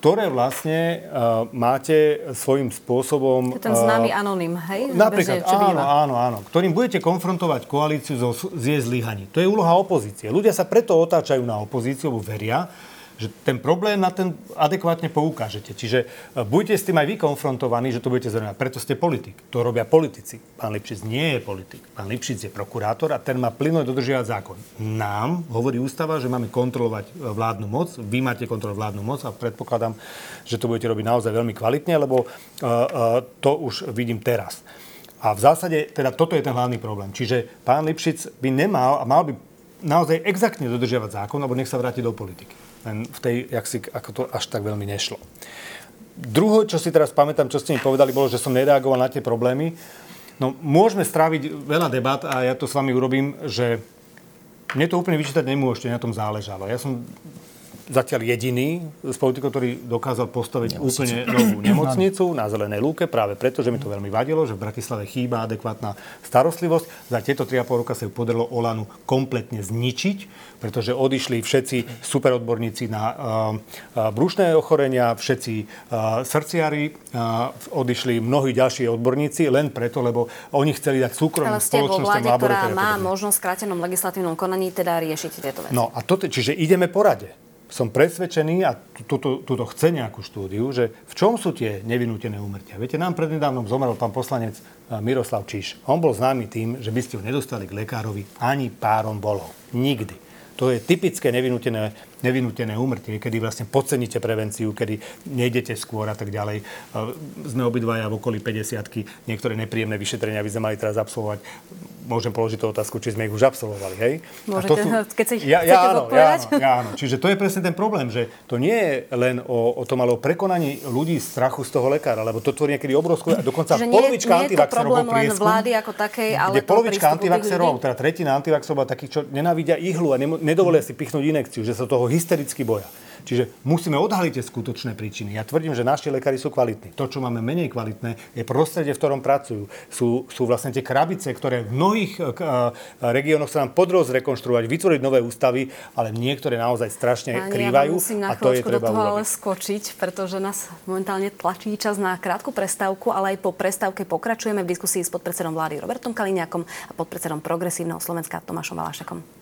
ktoré vlastne uh, máte svojím spôsobom... Je ten známy uh, anonym, hej? Napríklad, Bezie, áno, áno, áno. Ktorým budete konfrontovať koalíciu zo, z jej zlyhaní. To je úloha opozície. Ľudia sa preto otáčajú na opozíciu, lebo veria, že ten problém na ten adekvátne poukážete. Čiže e, buďte s tým aj vy konfrontovaní, že to budete zaujímať. Preto ste politik. To robia politici. Pán Lipšic nie je politik. Pán Lipšic je prokurátor a ten má plynule dodržiavať zákon. Nám hovorí ústava, že máme kontrolovať e, vládnu moc. Vy máte kontrolovať vládnu moc a predpokladám, že to budete robiť naozaj veľmi kvalitne, lebo uh, to už vidím teraz. A v zásade, teda toto je ten hlavný problém. Čiže pán Lipšic by nemal a mal by naozaj exaktne dodržiavať zákon, alebo nech sa vráti do politiky. Len v tej, jak si, ako to až tak veľmi nešlo. Druhé, čo si teraz pamätám, čo ste mi povedali, bolo, že som nereagoval na tie problémy. No, môžeme stráviť veľa debat a ja to s vami urobím, že mne to úplne vyčítať nemôžete, na tom záležalo. Ja som zatiaľ jediný z politikov, ktorý dokázal postaviť nemocnicu. úplne novú nemocnicu na Zelenej lúke, práve preto, že mi to veľmi vadilo, že v Bratislave chýba adekvátna starostlivosť. Za tieto 3,5 roka sa ju podarilo Olanu kompletne zničiť, pretože odišli všetci superodborníci na uh, uh, brušné ochorenia, všetci uh, srdciari, uh, odišli mnohí ďalší odborníci len preto, lebo oni chceli dať súkromným spoločnosťam laboratórium. ktorá má možnosť v skrátenom legislatívnom konaní teda riešiť tieto veci. No a toto, čiže ideme porade som presvedčený, a túto chce nejakú štúdiu, že v čom sú tie nevinútené úmrtia. Viete, nám prednedávnom zomrel pán poslanec eh, Miroslav Číš. On bol známy tým, že by ste ho nedostali k lekárovi ani párom bolov. Nikdy. To je typické nevinútené, nevinútené úmrtie, kedy vlastne podceníte prevenciu, kedy nejdete skôr a tak ďalej. Eh, sme obidvaja v okolí 50 niektoré nepríjemné vyšetrenia by sme mali teraz absolvovať môžem položiť tú otázku, či sme ich už absolvovali, hej? Môžete, sú... keď si ja, ja, áno, ja, áno, ja, áno. Čiže to je presne ten problém, že to nie je len o, o tom, ale o prekonaní ľudí strachu z toho lekára, lebo to tvorí niekedy obrovskú, dokonca Čiže polovička nie, nie to problém len vlády ako takej, ale kde polovička antivaxerov, teda tretina antivaxerov takých, čo nenávidia ihlu a nedovolia si pichnúť inekciu, že sa toho hystericky boja. Čiže musíme odhaliť tie skutočné príčiny. Ja tvrdím, že naši lekári sú kvalitní. To, čo máme menej kvalitné, je prostredie, v ktorom pracujú. Sú, sú vlastne tie krabice, ktoré v mnohých uh, regiónoch sa nám podarilo zrekonštruovať, vytvoriť nové ústavy, ale niektoré naozaj strašne Pani, krývajú. Ja a to je treba do toho ale skočiť, pretože nás momentálne tlačí čas na krátku prestávku, ale aj po prestávke pokračujeme v diskusii s podpredsedom vlády Robertom Kaliňákom a podpredsedom Progresívneho Slovenska Tomášom Valašakom.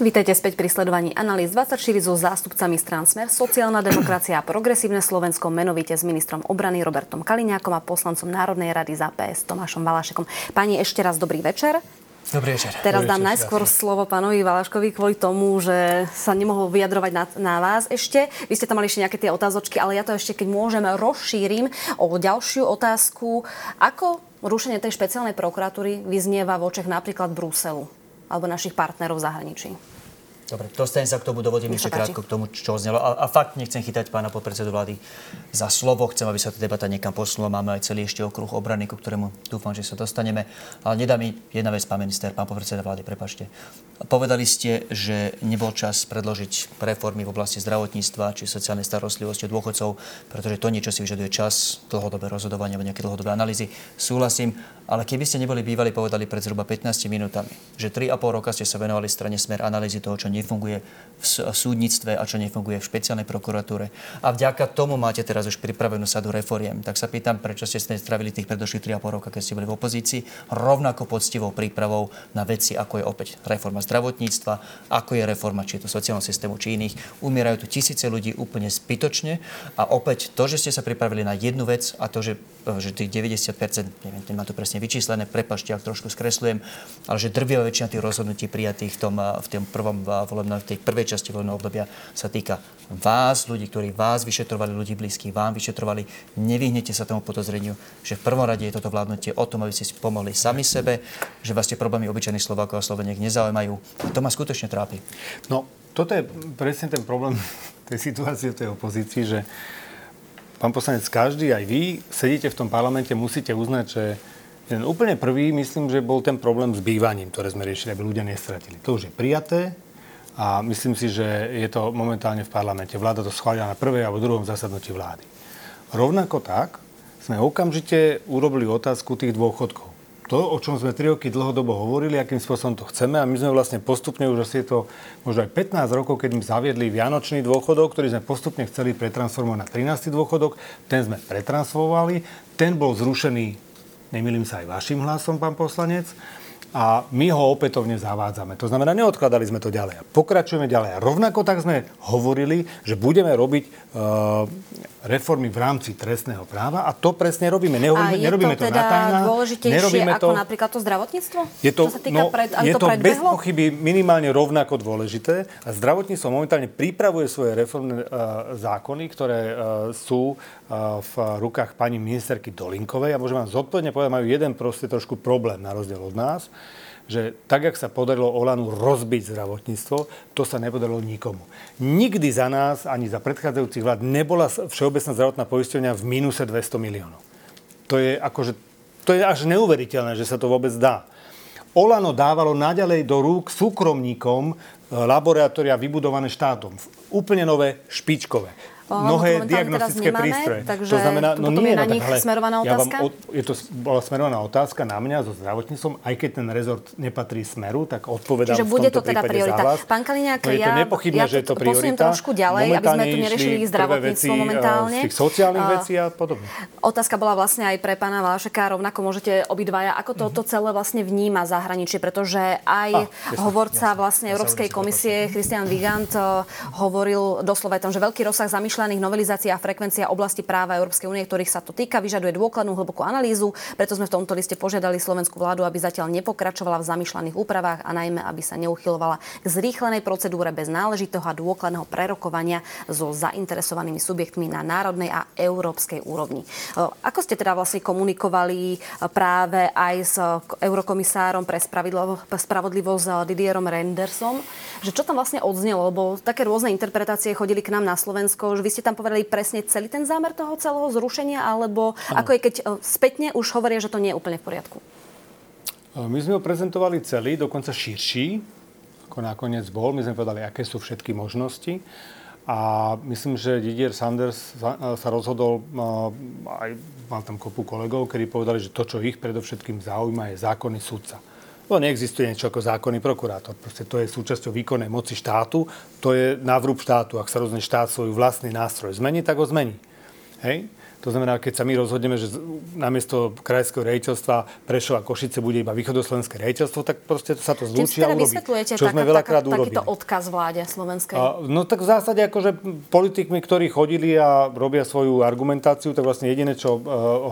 Vítajte späť pri sledovaní analýz 24 so zástupcami strán Smer, sociálna demokracia a progresívne Slovensko, menovite s ministrom obrany Robertom Kaliňákom a poslancom Národnej rady za PS Tomášom Valašekom. Pani, ešte raz dobrý večer. Dobrý večer. Teraz dobrý dám večer, najskôr krásne. slovo pánovi Valaškovi kvôli tomu, že sa nemohol vyjadrovať na, na vás ešte. Vy ste tam mali ešte nejaké tie otázočky, ale ja to ešte, keď môžem, rozšírim o ďalšiu otázku. Ako rušenie tej špeciálnej prokuratúry vyznieva v očach napríklad Bruselu alebo našich partnerov v zahraničí? Dobre, dostanem sa k tomu, dovodím ešte krátko k tomu, čo znelo. A, a fakt nechcem chytať pána podpredsedu vlády za slovo. Chcem, aby sa tá debata niekam posunula. Máme aj celý ešte okruh obrany, ku ktorému dúfam, že sa dostaneme. Ale nedá mi jedna vec, pán minister, pán podpredseda vlády, prepačte. Povedali ste, že nebol čas predložiť reformy v oblasti zdravotníctva či sociálnej starostlivosti dôchodcov, pretože to niečo si vyžaduje čas, dlhodobé rozhodovanie alebo nejaké dlhodobé analýzy. Súhlasím, ale keby ste neboli bývali, povedali pred zhruba 15 minútami, že 3,5 roka ste sa venovali strane smer analýzy toho, čo nefunguje v súdnictve a čo nefunguje v špeciálnej prokuratúre. A vďaka tomu máte teraz už pripravenú sadu reforiem. Tak sa pýtam, prečo ste stravili tých predošlých 3,5 roka, keď ste boli v opozícii, rovnako poctivou prípravou na veci, ako je opäť reforma zdravotníctva, ako je reforma či je to sociálneho systému, či iných. Umierajú tu tisíce ľudí úplne zbytočne a opäť to, že ste sa pripravili na jednu vec a to, že, že tých 90%, neviem, má to presne vyčíslené, prepašte, ak trošku skresľujem, ale že drvivá väčšina tých rozhodnutí prijatých v tom, v tom prvom volebnom, v tej prvej časti volebného obdobia sa týka vás, ľudí, ktorí vás vyšetrovali, ľudí blízkych vám vyšetrovali. Nevyhnete sa tomu podozreniu, že v prvom rade je toto vládnutie o tom, aby ste si pomohli sami sebe, že vás tie problémy obyčajných Slovákov a Sloveniek nezaujímajú. A to ma skutočne trápi. No, toto je presne ten problém tej situácie v tej opozícii, že pán poslanec, každý, aj vy, sedíte v tom parlamente, musíte uznať, že ten úplne prvý, myslím, že bol ten problém s bývaním, ktoré sme riešili, aby ľudia nestratili. To už je prijaté, a myslím si, že je to momentálne v parlamente. Vláda to schválila na prvej alebo druhom zasadnutí vlády. Rovnako tak sme okamžite urobili otázku tých dôchodkov. To, o čom sme 3 roky dlhodobo hovorili, akým spôsobom to chceme a my sme vlastne postupne už asi to možno aj 15 rokov, keď sme zaviedli vianočný dôchodok, ktorý sme postupne chceli pretransformovať na 13. dôchodok. Ten sme pretransformovali, ten bol zrušený, nemýlim sa aj vašim hlasom, pán poslanec, a my ho opätovne zavádzame. To znamená, neodkladali sme to ďalej. Pokračujeme ďalej. A rovnako tak sme hovorili, že budeme robiť uh, reformy v rámci trestného práva a to presne robíme. Nehovoríme, a je nerobíme to, teda to dôležitejšie nerobíme ako to, napríklad to zdravotníctvo? Je to, sa týka no, pred, je to, to bez pochyby minimálne rovnako dôležité a zdravotníctvo momentálne pripravuje svoje reformné uh, zákony, ktoré uh, sú v rukách pani ministerky Dolinkovej a môžem vám zodpovedne povedať, majú jeden proste trošku problém na rozdiel od nás že tak, jak sa podarilo Olanu rozbiť zdravotníctvo, to sa nepodarilo nikomu. Nikdy za nás, ani za predchádzajúcich vlád, nebola Všeobecná zdravotná poisťovňa v mínuse 200 miliónov. To je akože, to je až neuveriteľné, že sa to vôbec dá. Olano dávalo naďalej do rúk súkromníkom e, laboratória vybudované štátom. Úplne nové, špičkové mnohé diagnostické prístroje. to znamená, no nie, je na no, nich smerovaná otázka? Ja vám, je to bola smerovaná otázka na mňa so zdravotníctvom, aj keď ten rezort nepatrí smeru, tak odpovedám Čiže bude to teda priorita. Pán Kaliňák, no, ja, ja že je to priorita. trošku ďalej, aby sme tu neriešili zdravotníctvo veci, momentálne. Z tých sociálnych uh, vecí a podobne. Otázka bola vlastne aj pre pána Vášeka, rovnako môžete obidvaja, ako to, to celé vlastne vníma zahraničie, pretože aj ah, hovorca vlastne Európskej komisie, Christian Vigant, hovoril doslova tam, že veľký rozsah zamýšľaných novelizácií frekvencia oblasti práva Európskej únie, ktorých sa to týka, vyžaduje dôkladnú hlbokú analýzu. Preto sme v tomto liste požiadali slovenskú vládu, aby zatiaľ nepokračovala v zamýšľaných úpravách a najmä, aby sa neuchylovala k zrýchlenej procedúre bez náležitého a dôkladného prerokovania so zainteresovanými subjektmi na národnej a európskej úrovni. Ako ste teda vlastne komunikovali práve aj s eurokomisárom pre spravodlivosť Didierom Rendersom, že čo tam vlastne odznelo, lebo také rôzne interpretácie chodili k nám na Slovensko, že vy ste tam povedali presne celý ten zámer toho celého zrušenia, alebo ano. ako je, keď e, spätne už hovoria, že to nie je úplne v poriadku? E, my sme ho prezentovali celý, dokonca širší, ako nakoniec bol. My sme povedali, aké sú všetky možnosti. A myslím, že Didier Sanders sa, sa rozhodol, aj mal tam kopu kolegov, ktorí povedali, že to, čo ich predovšetkým zaujíma, je zákonný sudca. To neexistuje niečo ako zákonný prokurátor. Proste to je súčasťou výkonnej moci štátu, to je návrub štátu. Ak sa rozhodne štát svoj vlastný nástroj zmení, tak ho zmení. Hej? To znamená, keď sa my rozhodneme, že namiesto krajského rejiteľstva Prešova Košice bude iba východoslovenské rejiteľstvo, tak proste sa to zlúči a urobí. Čo sme veľakrát urobili. Takýto odkaz vláde slovenskej? A, no tak v zásade akože politikmi, ktorí chodili a robia svoju argumentáciu, tak vlastne jediné, čo uh,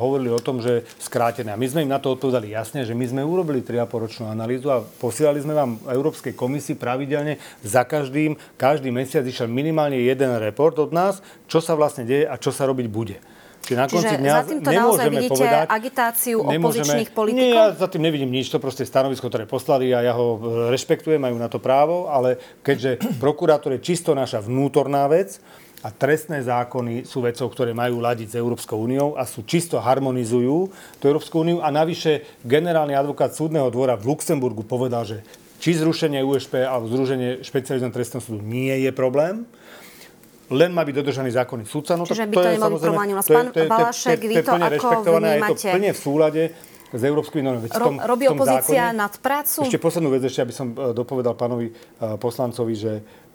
hovorili o tom, že skrátené. A my sme im na to odpovedali jasne, že my sme urobili 3,5 ročnú analýzu a posielali sme vám Európskej komisii pravidelne za každým, každý mesiac išiel minimálne jeden report od nás, čo sa vlastne deje a čo sa robiť bude. Čiže na konci Čiže dňa za týmto naozaj vidíte povedať, agitáciu opozičných politikov? Nie, ja za tým nevidím nič, to proste stanovisko, ktoré poslali a ja ho rešpektujem, majú na to právo, ale keďže prokurátor je čisto naša vnútorná vec, a trestné zákony sú vecou, ktoré majú ladiť s Európskou úniou a sú čisto harmonizujú tú Európsku úniu. A navyše generálny advokát súdneho dvora v Luxemburgu povedal, že či zrušenie USP alebo zrušenie špecializovaného trestného súdu nie je problém, len má byť dodržaný zákonný súdca. No, Čiže by to, to nemal byť problém. Pán Valašek, vy to ako vnímate? Je to plne v súlade s európskymi normami. Ro, robí opozícia nad prácu? Ešte poslednú vec, ešte aby som e, dopovedal pánovi uh, poslancovi, že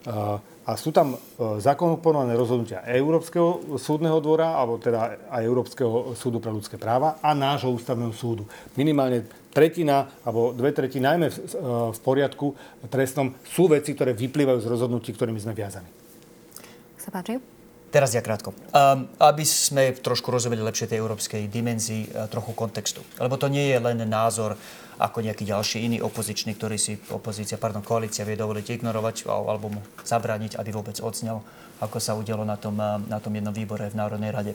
uh, a sú tam uh, zákonopodobné rozhodnutia Európskeho súdneho dvora, alebo teda aj Európskeho súdu pre ľudské práva a nášho ústavného súdu. Minimálne tretina, alebo dve tretiny, najmä v, v poriadku trestnom, sú veci, ktoré vyplývajú z rozhodnutí, ktorými sme viazaní sa páči. Teraz ja krátko. Um, aby sme trošku rozumeli lepšie tej európskej dimenzii, uh, trochu kontextu. Lebo to nie je len názor ako nejaký ďalší iný opozičný, ktorý si opozícia, pardon, koalícia vie dovoliť ignorovať alebo mu zabrániť, aby vôbec odznel, ako sa udialo na tom, na tom jednom výbore v Národnej rade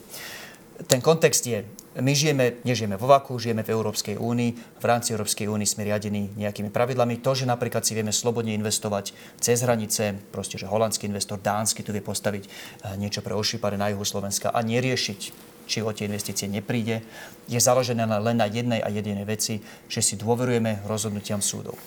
ten kontext je, my žijeme, nežijeme vo vaku, žijeme v Európskej únii, v rámci Európskej únii sme riadení nejakými pravidlami. To, že napríklad si vieme slobodne investovať cez hranice, proste, že holandský investor, dánsky tu vie postaviť eh, niečo pre ošípare na juhu Slovenska a neriešiť či o tie investície nepríde, je založené len na jednej a jedinej veci, že si dôverujeme rozhodnutiam súdov.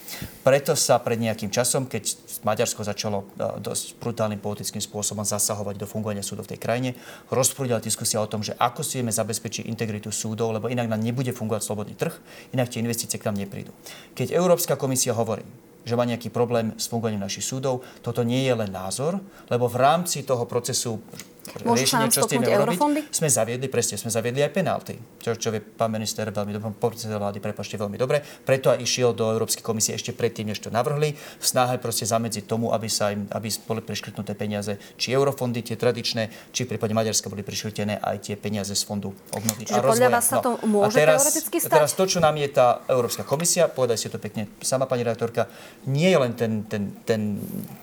Preto sa pred nejakým časom, keď Maďarsko začalo e, dosť brutálnym politickým spôsobom zasahovať do fungovania súdov v tej krajine, rozprúdila diskusia o tom, že ako si vieme zabezpečiť integritu súdov, lebo inak nám nebude fungovať slobodný trh, inak tie investície k nám neprídu. Keď Európska komisia hovorí, že má nejaký problém s fungovaním našich súdov. Toto nie je len názor, lebo v rámci toho procesu riešenia, čo s tým eurofondy? sme zaviedli, presne, sme zaviedli aj penalty. Čo, čo vie pán minister veľmi dobre, predseda vlády, prepašte, veľmi dobre. Preto aj išiel do Európskej komisie ešte predtým, než to navrhli, v snahe proste zamedziť tomu, aby sa im, aby boli priškrtnuté peniaze, či eurofondy, tie tradičné, či v prípade Maďarska boli priškrtené aj tie peniaze z fondu obnovy Čiže a rozvoja. podľa vás sa to no. môže a teraz, teoreticky stať? teraz to, čo nám je tá Európska komisia, povedaj si to pekne sama pani redaktorka, nie je len ten, ten, ten,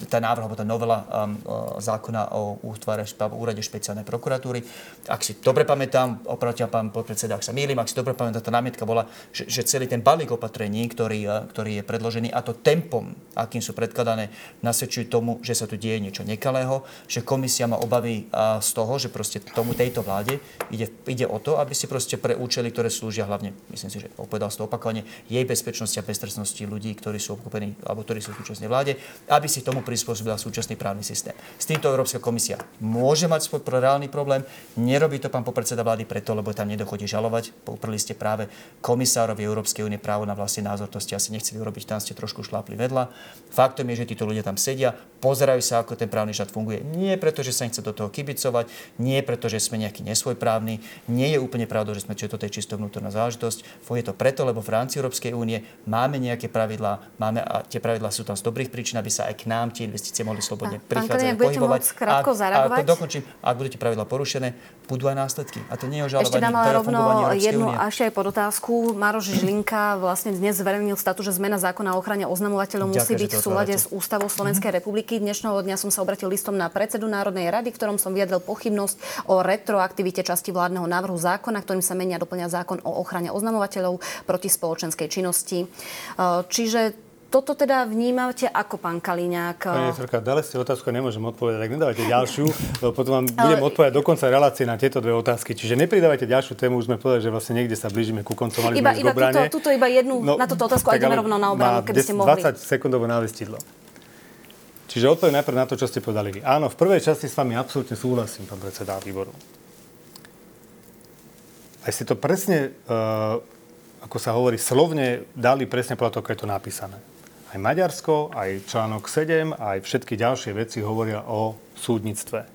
tá návrh alebo tá novela um, zákona o útvare, úrade úrade špeciálnej prokuratúry. Ak si dobre pamätám, opravte pán podpredseda, ak sa mýlim, ak si dobre pamätám, tá námietka bola, že, že celý ten balík opatrení, ktorý, e, ktorý je predložený, a to tempom, akým sú predkladané, nasvedčujú tomu, že sa tu deje niečo nekalého, že komisia má obavy z toho, že proste tomu tejto vláde ide, ide o to, aby si proste pre účely, ktoré slúžia hlavne, myslím si, že opovedal to opakovane, jej bezpečnosti a beztrestnosti ľudí, ktorí sú obklopení alebo ktorí sú v súčasnej vláde, aby si tomu prispôsobila súčasný právny systém. S týmto Európska komisia môže mať svoj reálny problém. Nerobí to pán popredseda vlády preto, lebo tam nedochodí žalovať. Poprli ste práve komisárovi Európskej únie právo na vlastný názor, to ste asi nechceli urobiť, tam ste trošku šlápli vedľa. Faktom je, že títo ľudia tam sedia, pozerajú sa, ako ten právny štát funguje. Nie preto, že sa nechce do toho kibicovať, nie preto, že sme nejaký nesvojprávny, nie je úplne pravda, že sme, čo toto je čisto vnútorná záležitosť. Je to preto, lebo v rámci Európskej únie máme nejaké pravidlá, máme a tie pravidlá sú tam z dobrých príčin, aby sa aj k nám tie investície mohli slobodne prichádzať a pohybovať. Krátko zareagovať? A, a dokončím, ak budete pravidla porušené, budú aj následky. A to nie je Ešte dám ale rovno jednu a ešte aj pod otázku. Maroš Žilinka vlastne dnes zverejnil statu, že zmena zákona o ochrane oznamovateľov musí byť v súlade s ústavou Slovenskej mm-hmm. republiky. Dnešného dňa som sa obratil listom na predsedu Národnej rady, ktorom som vyjadril pochybnosť o retroaktivite časti vládneho návrhu zákona, ktorým sa menia doplňa zákon o ochrane oznamovateľov proti spoločenskej činnosti. Čiže toto teda vnímate ako pán Kaliňák? Pani Srka, dali ste otázku, nemôžem odpovedať, tak nedávajte ďalšiu, lebo potom vám budem odpovedať do konca relácie na tieto dve otázky. Čiže nepridávajte ďalšiu tému, už sme povedali, že vlastne niekde sa blížime ku koncu. Mali iba, iba túto, túto, iba jednu no, na túto otázku a ideme rovno na obranu, keby ste mohli. 20 sekundové návestidlo. Čiže odpoviem najprv na to, čo ste povedali vy. Áno, v prvej časti s vami absolútne súhlasím, pán predseda výboru. Aj ste to presne, uh, ako sa hovorí, slovne dali presne podľa toho, je to napísané. Aj Maďarsko, aj článok 7, aj všetky ďalšie veci hovoria o súdnictve.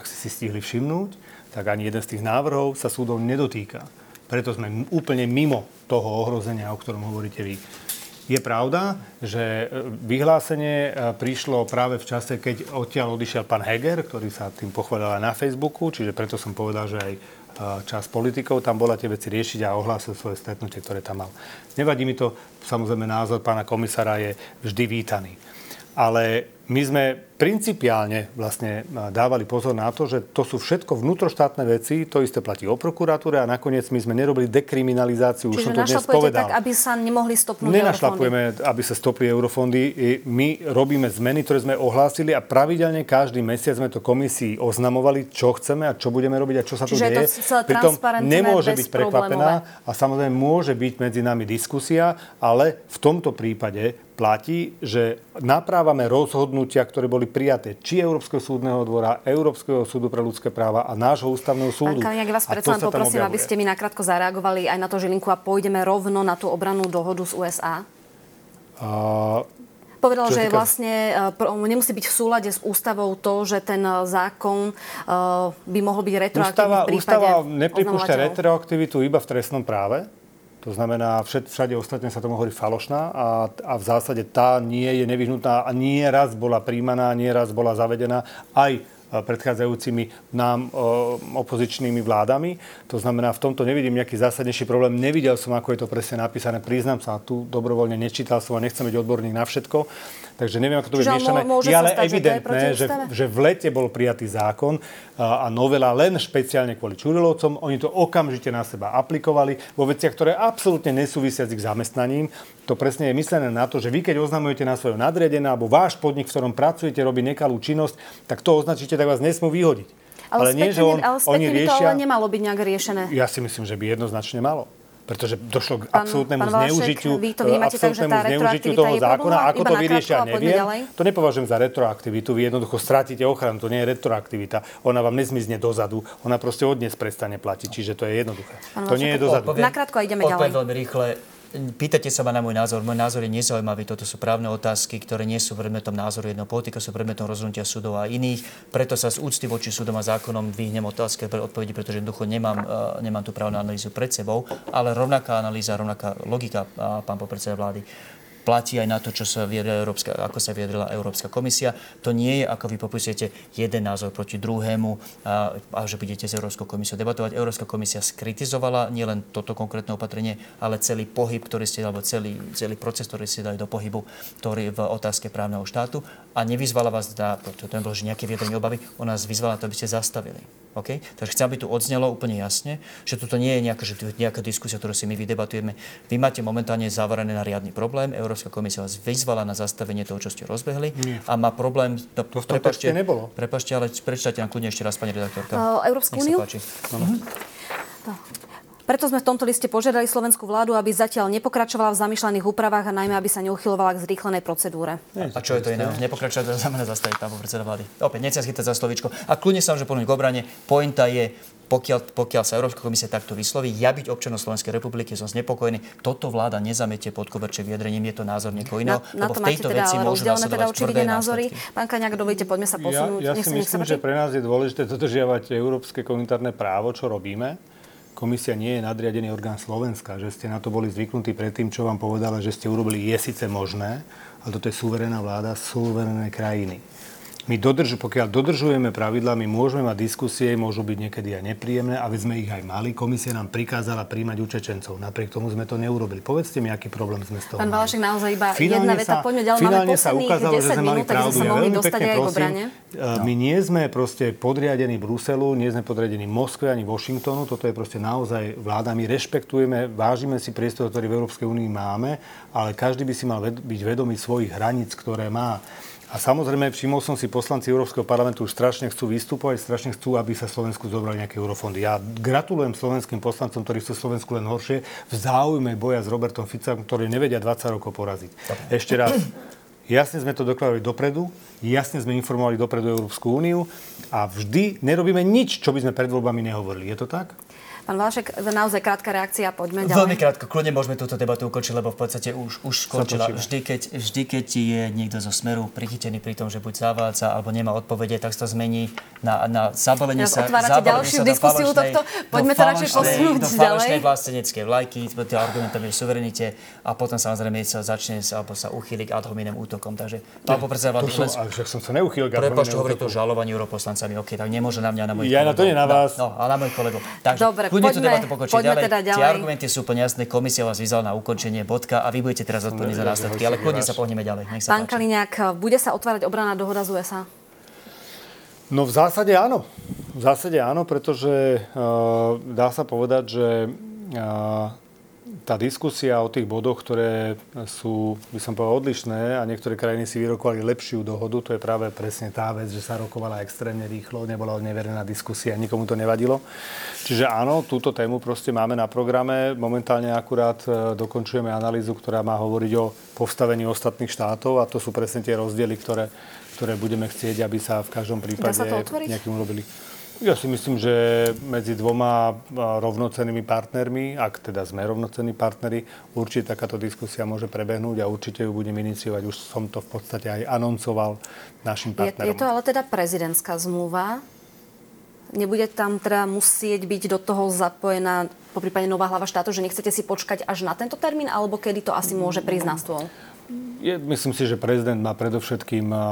Ak ste si stihli všimnúť, tak ani jeden z tých návrhov sa súdov nedotýka. Preto sme úplne mimo toho ohrozenia, o ktorom hovoríte vy. Je pravda, že e, vyhlásenie e, prišlo práve v čase, keď odtiaľ odišiel pán Heger, ktorý sa tým pochválil aj na Facebooku, čiže preto som povedal, že aj čas politikov tam bola tie veci riešiť a ohlásil svoje stretnutie, ktoré tam mal. Nevadí mi to, samozrejme názor pána komisára je vždy vítaný. Ale my sme principiálne vlastne dávali pozor na to, že to sú všetko vnútroštátne veci, to isté platí o prokuratúre a nakoniec my sme nerobili dekriminalizáciu, Čiže už som to dnes povedal. tak, aby sa nemohli stopnúť Nenašlapujeme, aby sa stopli eurofondy. My robíme zmeny, ktoré sme ohlásili a pravidelne každý mesiac sme to komisii oznamovali, čo chceme a čo budeme robiť a čo sa Čiže tu deje. To Pritom nemôže byť prekvapená a samozrejme môže byť medzi nami diskusia, ale v tomto prípade platí, že naprávame rozhodnutia, ktoré boli prijaté či Európskeho súdneho dvora, Európskeho súdu pre ľudské práva a nášho ústavného súdu. Pán Kaliňák, vás predsa len poprosím, aby ste mi nakrátko zareagovali aj na to Žilinku a pôjdeme rovno na tú obranú dohodu z USA. A... Povedal, že týka... vlastne uh, nemusí byť v súlade s ústavou to, že ten e, zákon uh, by mohol byť retroaktívny ústava, v prípade Ústava nepripúšťa retroaktivitu iba v trestnom práve. To znamená, všet, všade ostatne sa tomu hovorí falošná a, a v zásade tá nie je nevyhnutná a nie raz bola príjmaná, nie raz bola zavedená aj predchádzajúcimi nám opozičnými vládami. To znamená, v tomto nevidím nejaký zásadnejší problém. Nevidel som, ako je to presne napísané. Priznám sa, tu dobrovoľne nečítal som a nechcem byť odborník na všetko. Takže neviem, ako to bude riešené. Je ale stať, evidentné, že, že, že v lete bol prijatý zákon a, a novela len špeciálne kvôli Čurilovcom. Oni to okamžite na seba aplikovali vo veciach, ktoré absolútne nesúvisia s ich zamestnaním. To presne je myslené na to, že vy keď oznamujete na svojho nadriadená alebo váš podnik, v ktorom pracujete, robí nekalú činnosť, tak to označíte, tak vás nesmú vyhodiť. Ale, ale nie, že on, ale oni riešia... to ale nemalo byť nejak riešené. Ja si myslím, že by jednoznačne malo pretože došlo k pán, absolútnemu pán zneužitiu, vy to absolútnemu tak, zneužitiu toho zákona. Ako to vyriešia, neviem. To nepovažujem za retroaktivitu. Vy jednoducho stratíte ochranu. To nie je retroaktivita. Ona vám nezmizne dozadu. Ona proste od dnes prestane platiť. Čiže to je jednoduché. Pán to nie je dozadu. Nakrátko ideme ďalej. veľmi rýchle Pýtate sa ma na môj názor. Môj názor je nezaujímavý. Toto sú právne otázky, ktoré nie sú predmetom názoru jedného politika, sú predmetom rozhodnutia súdov a iných. Preto sa z úcty voči súdom a zákonom vyhnem otázke pre odpovedi, pretože jednoducho nemám, uh, nemám tú právnu analýzu pred sebou, ale rovnaká analýza, rovnaká logika, uh, pán podpredseda vlády platí aj na to, čo sa Európska, ako sa vyjadrila Európska komisia. To nie je, ako vy popisujete, jeden názor proti druhému a, a že budete s Európskou komisiou debatovať. Európska komisia skritizovala nielen toto konkrétne opatrenie, ale celý pohyb, ktorý ste, alebo celý, celý proces, ktorý ste dali do pohybu, ktorý v otázke právneho štátu a nevyzvala vás, na, to, nebolo, že nejaké vyjadrenie obavy, ona nás vyzvala to, aby ste zastavili. Okay? Takže chcem, aby tu odznelo úplne jasne, že toto nie je nejaká, že nejaká diskusia, ktorú si my vydebatujeme. Vy máte momentálne zavarené na riadny problém. Európska komisia vás vyzvala na zastavenie toho, čo ste rozbehli nie. a má problém... No, to v tom prepašte, nebolo. Prepašte, ale prečítajte nám kľudne ešte raz, pani redaktorka. Európsku úniu? Mhm. Preto sme v tomto liste požiadali slovenskú vládu, aby zatiaľ nepokračovala v zamýšľaných úpravách a najmä, aby sa neuchylovala k zrýchlenej procedúre. A čo je to iné? Nepokračovať to znamená zastaviť, pán predseda vlády. Opäť, nechcem chytať za slovičko. A kľudne sa môže ponúť k obrane. Pointa je, pokiaľ, pokiaľ sa Európska komisia takto vysloví, ja byť občanom Slovenskej republiky som znepokojený. Toto vláda nezametie pod koberček vyjadrením, je to názor niekoho iného. Na, na to v tejto teda veci môžu teda očividne názory. Pán Kaňák, dovolíte, poďme sa posunúť. Ja, ja si myslím, že pre nás je dôležité dodržiavať európske komunitárne právo, čo robíme komisia nie je nadriadený orgán Slovenska, že ste na to boli zvyknutí predtým, čo vám povedala, že ste urobili, je síce možné, ale toto je suverénna vláda suverénnej krajiny. My dodrž, pokiaľ dodržujeme pravidlá, my môžeme mať diskusie, môžu byť niekedy aj nepríjemné, a sme ich aj mali. Komisia nám prikázala príjmať učečencov. Napriek tomu sme to neurobili. Povedzte mi, aký problém sme z toho Pán Valašek, naozaj iba finálne jedna veta, poďme ďalej. Máme sa ukázalo, že sme mali pravdu. Ja veľmi pekne prosím, no. my nie sme proste podriadení Bruselu, nie sme podriadení Moskve ani Washingtonu. Toto je proste naozaj vláda. My rešpektujeme, vážime si priestor, ktorý v Európskej únii máme, ale každý by si mal byť vedomý svojich hraníc, ktoré má. A samozrejme, všimol som si, poslanci Európskeho parlamentu už strašne chcú vystupovať, strašne chcú, aby sa Slovensku zobrali nejaké eurofondy. Ja gratulujem slovenským poslancom, ktorí sú Slovensku len horšie, v záujme boja s Robertom Ficom, ktorí nevedia 20 rokov poraziť. Ešte raz. Jasne sme to deklarovali dopredu, jasne sme informovali dopredu Európsku úniu a vždy nerobíme nič, čo by sme pred voľbami nehovorili. Je to tak? Pán Valašek, naozaj krátka reakcia, poďme ďalej. Veľmi krátko, kľudne môžeme túto debatu ukončiť, lebo v podstate už, už skončila. Vždy keď, vždy, keď je niekto zo Smeru prichytený pri tom, že buď zavádza alebo nemá odpovede, tak sa to zmení na, na zabalenie sa, zabalenie ďalšiu sa diskusiu tohto. Poďme to radšej posunúť do ďalej. Do vlasteneckej vlajky, tie argumentami suverenite a potom samozrejme sa začne alebo sa uchýli k ad hominem útokom. Takže pán popredseda vlády... Ale však som sa neuchýlil k hominem hovorí to žalovaní europoslancami. OK, tak nemôže na mňa, na mojich Ja na to nie na vás. No, a na mojich kolegov. Takže Dobre, poďme, tú debatu pokročiť ďalej. Teda ďalej. Tie argumenty sú úplne jasné. Komisia vás vyzvala na ukončenie bodka a vy budete teraz odpovední za následky. Ale kľudne sa pohneme ďalej. Nech sa Pán. Kaliňák, bude sa otvárať obrana dohoda z USA? No v zásade áno. V zásade áno, pretože uh, dá sa povedať, že uh, tá diskusia o tých bodoch, ktoré sú, by som povedal, odlišné a niektoré krajiny si vyrokovali lepšiu dohodu, to je práve presne tá vec, že sa rokovala extrémne rýchlo, nebola neverená diskusia, nikomu to nevadilo. Čiže áno, túto tému proste máme na programe. Momentálne akurát e, dokončujeme analýzu, ktorá má hovoriť o postavení ostatných štátov a to sú presne tie rozdiely, ktoré, ktoré budeme chcieť, aby sa v každom prípade nejakým urobili. Ja si myslím, že medzi dvoma rovnocennými partnermi, ak teda sme rovnocenní partneri, určite takáto diskusia môže prebehnúť a určite ju budem iniciovať. Už som to v podstate aj anoncoval našim partnerom. Je, je to ale teda prezidentská zmluva. Nebude tam teda musieť byť do toho zapojená po prípade nová hlava štátu, že nechcete si počkať až na tento termín, alebo kedy to asi môže prísť na stôl? Je, myslím si, že prezident má predovšetkým a, a,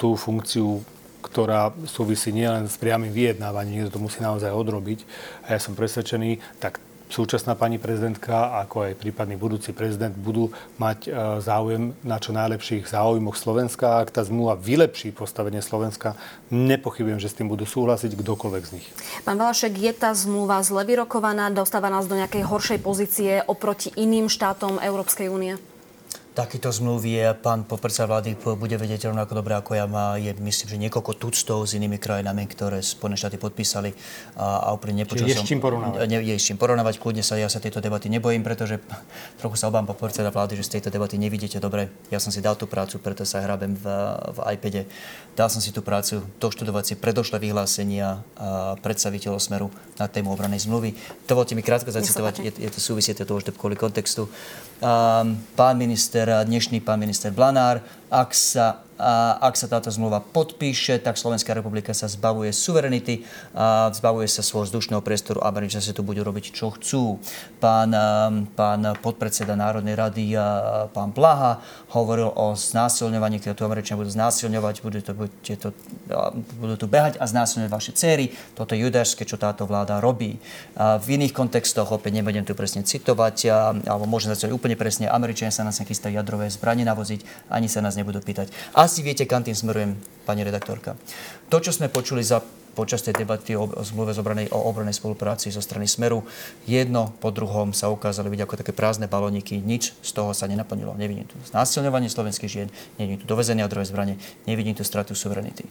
tú funkciu ktorá súvisí nielen s priamým vyjednávaním, niekto to musí naozaj odrobiť. A ja som presvedčený, tak súčasná pani prezidentka, ako aj prípadný budúci prezident budú mať e, záujem na čo najlepších záujmoch Slovenska. Ak tá zmluva vylepší postavenie Slovenska, nepochybujem, že s tým budú súhlasiť kdokoľvek z nich. Pán Valašek, je tá zmluva zle vyrokovaná? Dostáva nás do nejakej horšej pozície oproti iným štátom Európskej únie? Takýto zmluvy je, pán podpredseda vlády bude vedieť rovnako dobre ako ja. Má, je, myslím, že niekoľko tuctov s inými krajinami, ktoré Spojené štáty podpísali a, a úplne nepočul som... je s čím porovnávať. Ne, je s čím porovnávať. Kľudne sa, ja sa tieto debaty nebojím, pretože trochu sa obám podpredseda vlády, že z tejto debaty nevidíte dobre. Ja som si dal tú prácu, preto sa hrabem v, v iPade. Dal som si tú prácu doštudovať si predošlé vyhlásenia predstaviteľov Smeru na tému obranej zmluvy. Dovolte mi krátko zacitovať, je, je to súvisieť to už kvôli kontextu. Um, pán minister, dnešný pán minister Blanár, ak sa A ak sa táto zmluva podpíše, tak Slovenská republika sa zbavuje suverenity, a zbavuje sa svojho vzdušného priestoru. Američania si tu budú robiť, čo chcú. Pán, pán podpredseda Národnej rady, pán Blaha, hovoril o znásilňovaní, keď tu Američania budú znásilňovať, budú, to, budú, to, budú tu behať a znásilňovať vaše céry. Toto je judášske, čo táto vláda robí. A v iných kontextoch, opäť nebudem tu presne citovať, alebo môžem začať úplne presne, Američania sa nás nechystajú jadrové zbranie navoziť, ani sa nás nebudú pýtať. Asi viete, kam tým smerujem, pani redaktorka. To, čo sme počuli za počas tej debaty o, zmluve o obranej spolupráci zo strany Smeru. Jedno po druhom sa ukázali byť ako také prázdne balóniky. Nič z toho sa nenaplnilo. Nevidím tu znásilňovanie slovenských žien, nevidím tu dovezenie jadrové zbranie, nevidím tu stratu suverenity.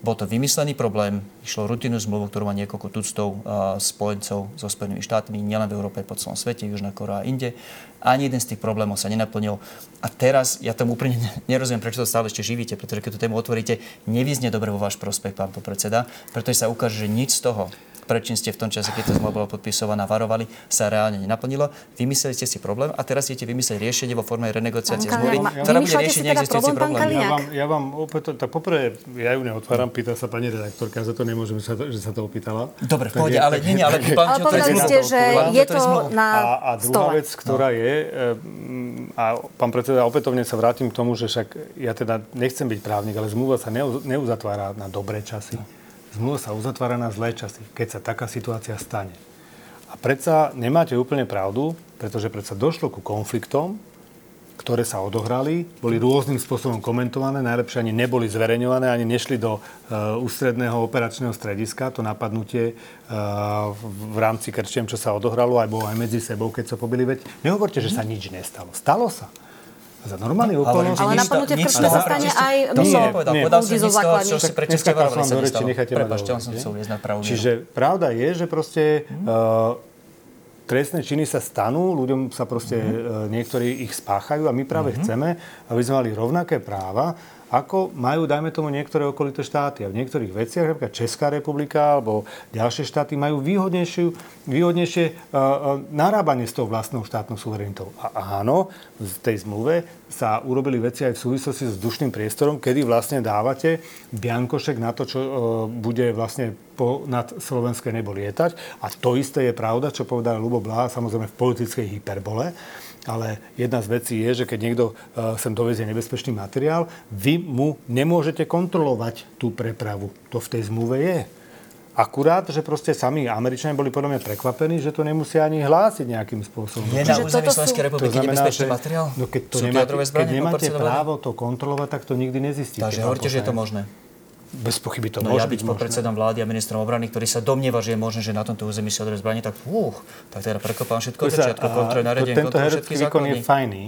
Bol to vymyslený problém, išlo rutinu zmluvu, ktorú má niekoľko tuctov spojencov so Spojenými štátmi, nielen v Európe, po celom svete, Južná Korea a inde. Ani jeden z tých problémov sa nenaplnil. A teraz, ja tomu úplne nerozumiem, prečo to stále ešte živíte, pretože keď tú tému otvoríte, nevyznie dobre vo váš prospech, pán popredseda, pretože sa ukáže, že nič z toho, prečím ste v tom čase, keď to zmluva bola podpisovaná, varovali, sa reálne nenaplnilo. Vymysleli ste si problém a teraz idete vymyslieť riešenie vo forme renegociácie zmluvy, ktorá bude riešiť teda neexistujúci problém. Ja vám, ja vám opäť, tak poprvé, ja ju neotváram, pýta sa pani redaktorka, za to nemôžem, že sa to, že sa to opýtala. Dobre, v pohode, ale nie, ale pán Ale povedali ste, že je to na a, a druhá vec, ktorá no. je, a pán predseda, opätovne sa vrátim k tomu, že však ja teda nechcem byť právnik, ale zmluva sa neuzatvára na dobré časy. No zmluva sa uzatvára na zlé časy, keď sa taká situácia stane. A predsa nemáte úplne pravdu, pretože predsa došlo ku konfliktom, ktoré sa odohrali, boli rôznym spôsobom komentované, najlepšie ani neboli zverejňované, ani nešli do uh, ústredného operačného strediska, to napadnutie uh, v rámci Krčiem, čo sa odohralo, aj bolo aj medzi sebou, keď sa pobili. Veď nehovorte, že sa nič nestalo. Stalo sa. Za normálne okolnosti. Ale napadnutie v krčme sa stane aj mimo ľudí zo základní. Dneska som do reči, nechajte ma som chcel uviezť na pravú Čiže pravda je, že proste uh, trestné činy sa stanú, ľuďom sa proste uh, niektorí ich spáchajú a my práve chceme, aby sme mali rovnaké práva ako majú, dajme tomu, niektoré okolité štáty. A v niektorých veciach, napríklad Česká republika alebo ďalšie štáty, majú výhodnejšie uh, uh, narábanie s tou vlastnou štátnou suverenitou. A áno, v tej zmluve sa urobili veci aj v súvislosti s vzdušným priestorom, kedy vlastne dávate biankošek na to, čo uh, bude vlastne po, nad slovenské nebo lietať. A to isté je pravda, čo povedal Lubo Blaha, samozrejme v politickej hyperbole. Ale jedna z vecí je, že keď niekto e, sem dovezie nebezpečný materiál, vy mu nemôžete kontrolovať tú prepravu. To v tej zmluve je. Akurát, že proste sami Američania boli podľa mňa prekvapení, že to nemusia ani hlásiť nejakým spôsobom. Je na území Slovenskej republiky nebezpečný materiál? No keď, to nemáte, keď nemáte právo to kontrolovať, tak to nikdy nezistíte. Takže hovoríte, že je to možné. Bez pochyby to no môže ja byť pod predsedom vlády a ministrom obrany, ktorý sa domnieva, že je možné, že na tomto území sa odrez zbranie, tak fúh, tak teda prekopám všetko od začiatku, kontroluje nariadenie, Tento herecký výkon je fajný,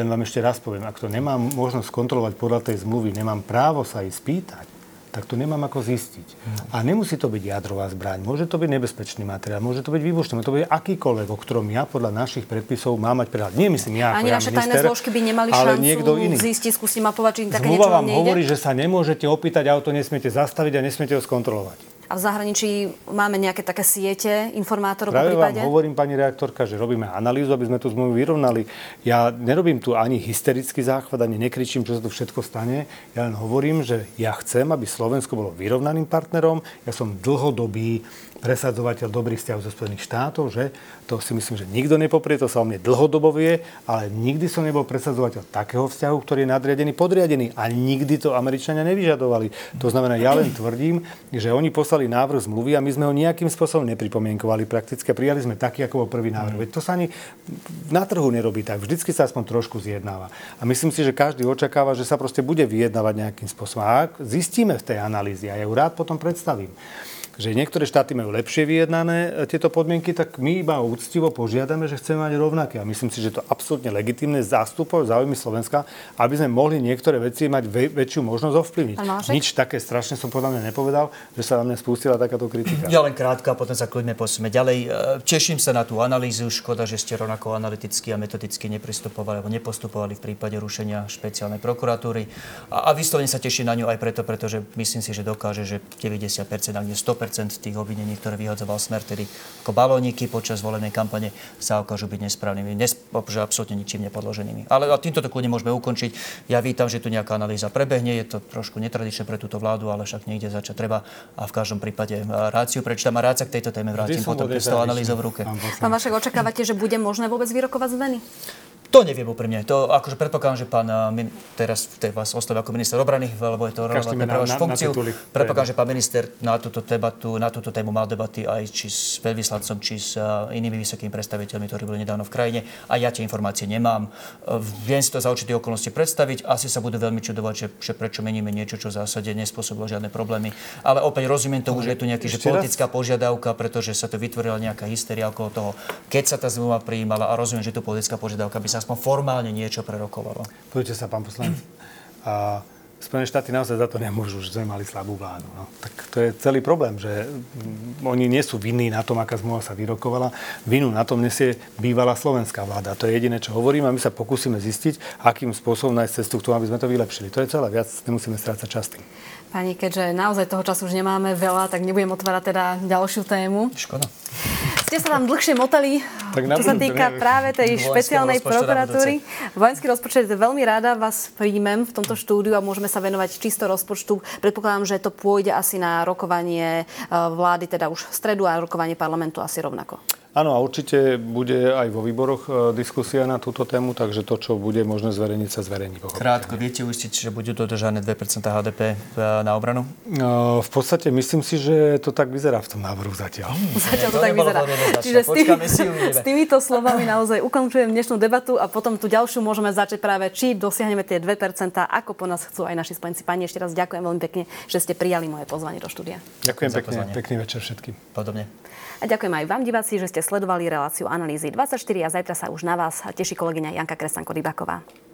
len vám ešte raz poviem, ak to nemám možnosť kontrolovať podľa tej zmluvy, nemám právo sa ich spýtať, tak to nemám ako zistiť. A nemusí to byť jadrová zbraň, môže to byť nebezpečný materiál, môže to byť výbušný, môže to byť akýkoľvek, o ktorom ja podľa našich predpisov mám mať prehľad. Nie myslím ja, Ani ako naše ja tajné zložky by nemali ale šancu niekto iný. zistiť, skúsiť mapovať, či im také Zmluva niečo vám nejde? hovorí, že sa nemôžete opýtať, auto nesmiete zastaviť a nesmiete ho skontrolovať. A v zahraničí máme nejaké také siete informátorov Práve po prípade? vám hovorím, pani reaktorka, že robíme analýzu, aby sme tú zmluvu vyrovnali. Ja nerobím tu ani hysterický záchvat, ani nekričím, čo sa tu všetko stane. Ja len hovorím, že ja chcem, aby Slovensko bolo vyrovnaným partnerom. Ja som dlhodobý presadzovateľ dobrých vzťahov zo Spojených štátov, že to si myslím, že nikto nepoprie, to sa o mne dlhodobo vie, ale nikdy som nebol presadzovateľ takého vzťahu, ktorý je nadriadený, podriadený a nikdy to Američania nevyžadovali. To znamená, ja len tvrdím, že oni poslali návrh zmluvy a my sme ho nejakým spôsobom nepripomienkovali prakticky a prijali sme taký, ako bol prvý návrh. Veď to sa ani na trhu nerobí tak, vždycky sa aspoň trošku zjednáva. A myslím si, že každý očakáva, že sa proste bude vyjednávať nejakým spôsobom. A ak zistíme v tej analýze, a ja ju rád potom predstavím, že niektoré štáty majú lepšie vyjednané e, tieto podmienky, tak my iba úctivo požiadame, že chceme mať rovnaké. A myslím si, že to absolútne legitimné zástupov záujmy Slovenska, aby sme mohli niektoré veci mať ve- väčšiu možnosť ovplyvniť. Nič také strašne som podľa mňa nepovedal, že sa na mňa spustila takáto kritika. Ja len krátko a potom sa kľudne posme ďalej. E, teším sa na tú analýzu. Škoda, že ste rovnako analyticky a metodicky nepristupovali alebo nepostupovali v prípade rušenia špeciálnej prokuratúry. A, a vyslovene sa teším na ňu aj preto, pretože myslím si, že dokáže, že 90%, ak nie 100% tých obvinení, ktoré vyhodzoval Smer, tedy ako balóniky počas volenej kampane sa ukážu byť nesprávnymi, nes, že absolútne ničím nepodloženými. Ale a týmto to kľudne môžeme ukončiť. Ja vítam, že tu nejaká analýza prebehne. Je to trošku netradičné pre túto vládu, ale však niekde začať treba. A v každom prípade ráciu prečítam a rád sa k tejto téme vrátim potom, keď s tou analýzou v ruke. Pán Vašek, očakávate, že bude možné vôbec vyrokovať zmeny? To neviem úprimne. To akože predpokladám, že pán min, teraz tej vás osloví ako minister obrany, lebo je to relevantné pre vašu funkciu. predpokladám, že pán minister na túto debatu, na túto tému mal debaty aj či s veľvyslancom, či s uh, inými vysokými predstaviteľmi, ktorí boli nedávno v krajine. A ja tie informácie nemám. Uh, viem si to za určité okolnosti predstaviť. Asi sa budú veľmi čudovať, že, že prečo meníme niečo, čo v zásade nespôsobilo žiadne problémy. Ale opäť rozumiem tomu, že je tu nejaká politická požiadavka, pretože sa to vytvorila nejaká hysteria okolo toho, keď sa tá zmluva prijímala a rozumiem, že tu politická požiadavka by sa aspoň formálne niečo prerokovalo. Poďte sa, pán poslanec. A Spojené štáty naozaj za to nemôžu, že sme mali slabú vládu. No. Tak to je celý problém, že oni nie sú vinní na tom, aká zmluva sa vyrokovala. Vinu na tom nesie bývalá slovenská vláda. To je jediné, čo hovorím a my sa pokúsime zistiť, akým spôsobom nájsť cestu k tomu, aby sme to vylepšili. To je celé. Viac nemusíme strácať čas tým. Pani, keďže naozaj toho času už nemáme veľa, tak nebudem otvárať teda ďalšiu tému. Škoda. Ste sa tam dlhšie motali, tak čo sa týka práve tej špeciálnej prokuratúry. Vojenský rozpočet veľmi rada vás príjmem v tomto štúdiu a môžeme sa venovať čisto rozpočtu. Predpokladám, že to pôjde asi na rokovanie eh, vlády, teda už v stredu a rokovanie parlamentu asi rovnako. Áno, a určite bude aj vo výboroch e, diskusia na túto tému, takže to, čo bude možné zverejniť, sa zverejní. Krátko, viete uistiť, že budú dodržané 2% HDP e, na obranu? No, v podstate myslím si, že to tak vyzerá v tom návrhu zatiaľ. Zatiaľ to, to tak vyzerá. Čiže s, tými, s týmito slovami naozaj ukončujem dnešnú debatu a potom tú ďalšiu môžeme začať práve, či dosiahneme tie 2%, ako po nás chcú aj naši spojenci. Pani, ešte raz ďakujem veľmi pekne, že ste prijali moje pozvanie do štúdia. Ďakujem pekne, pekný večer všetkým. Podobne. A ďakujem aj vám, diváci, že ste sledovali reláciu analýzy 24 a zajtra sa už na vás teší kolegyňa Janka Kresanko-Rybaková.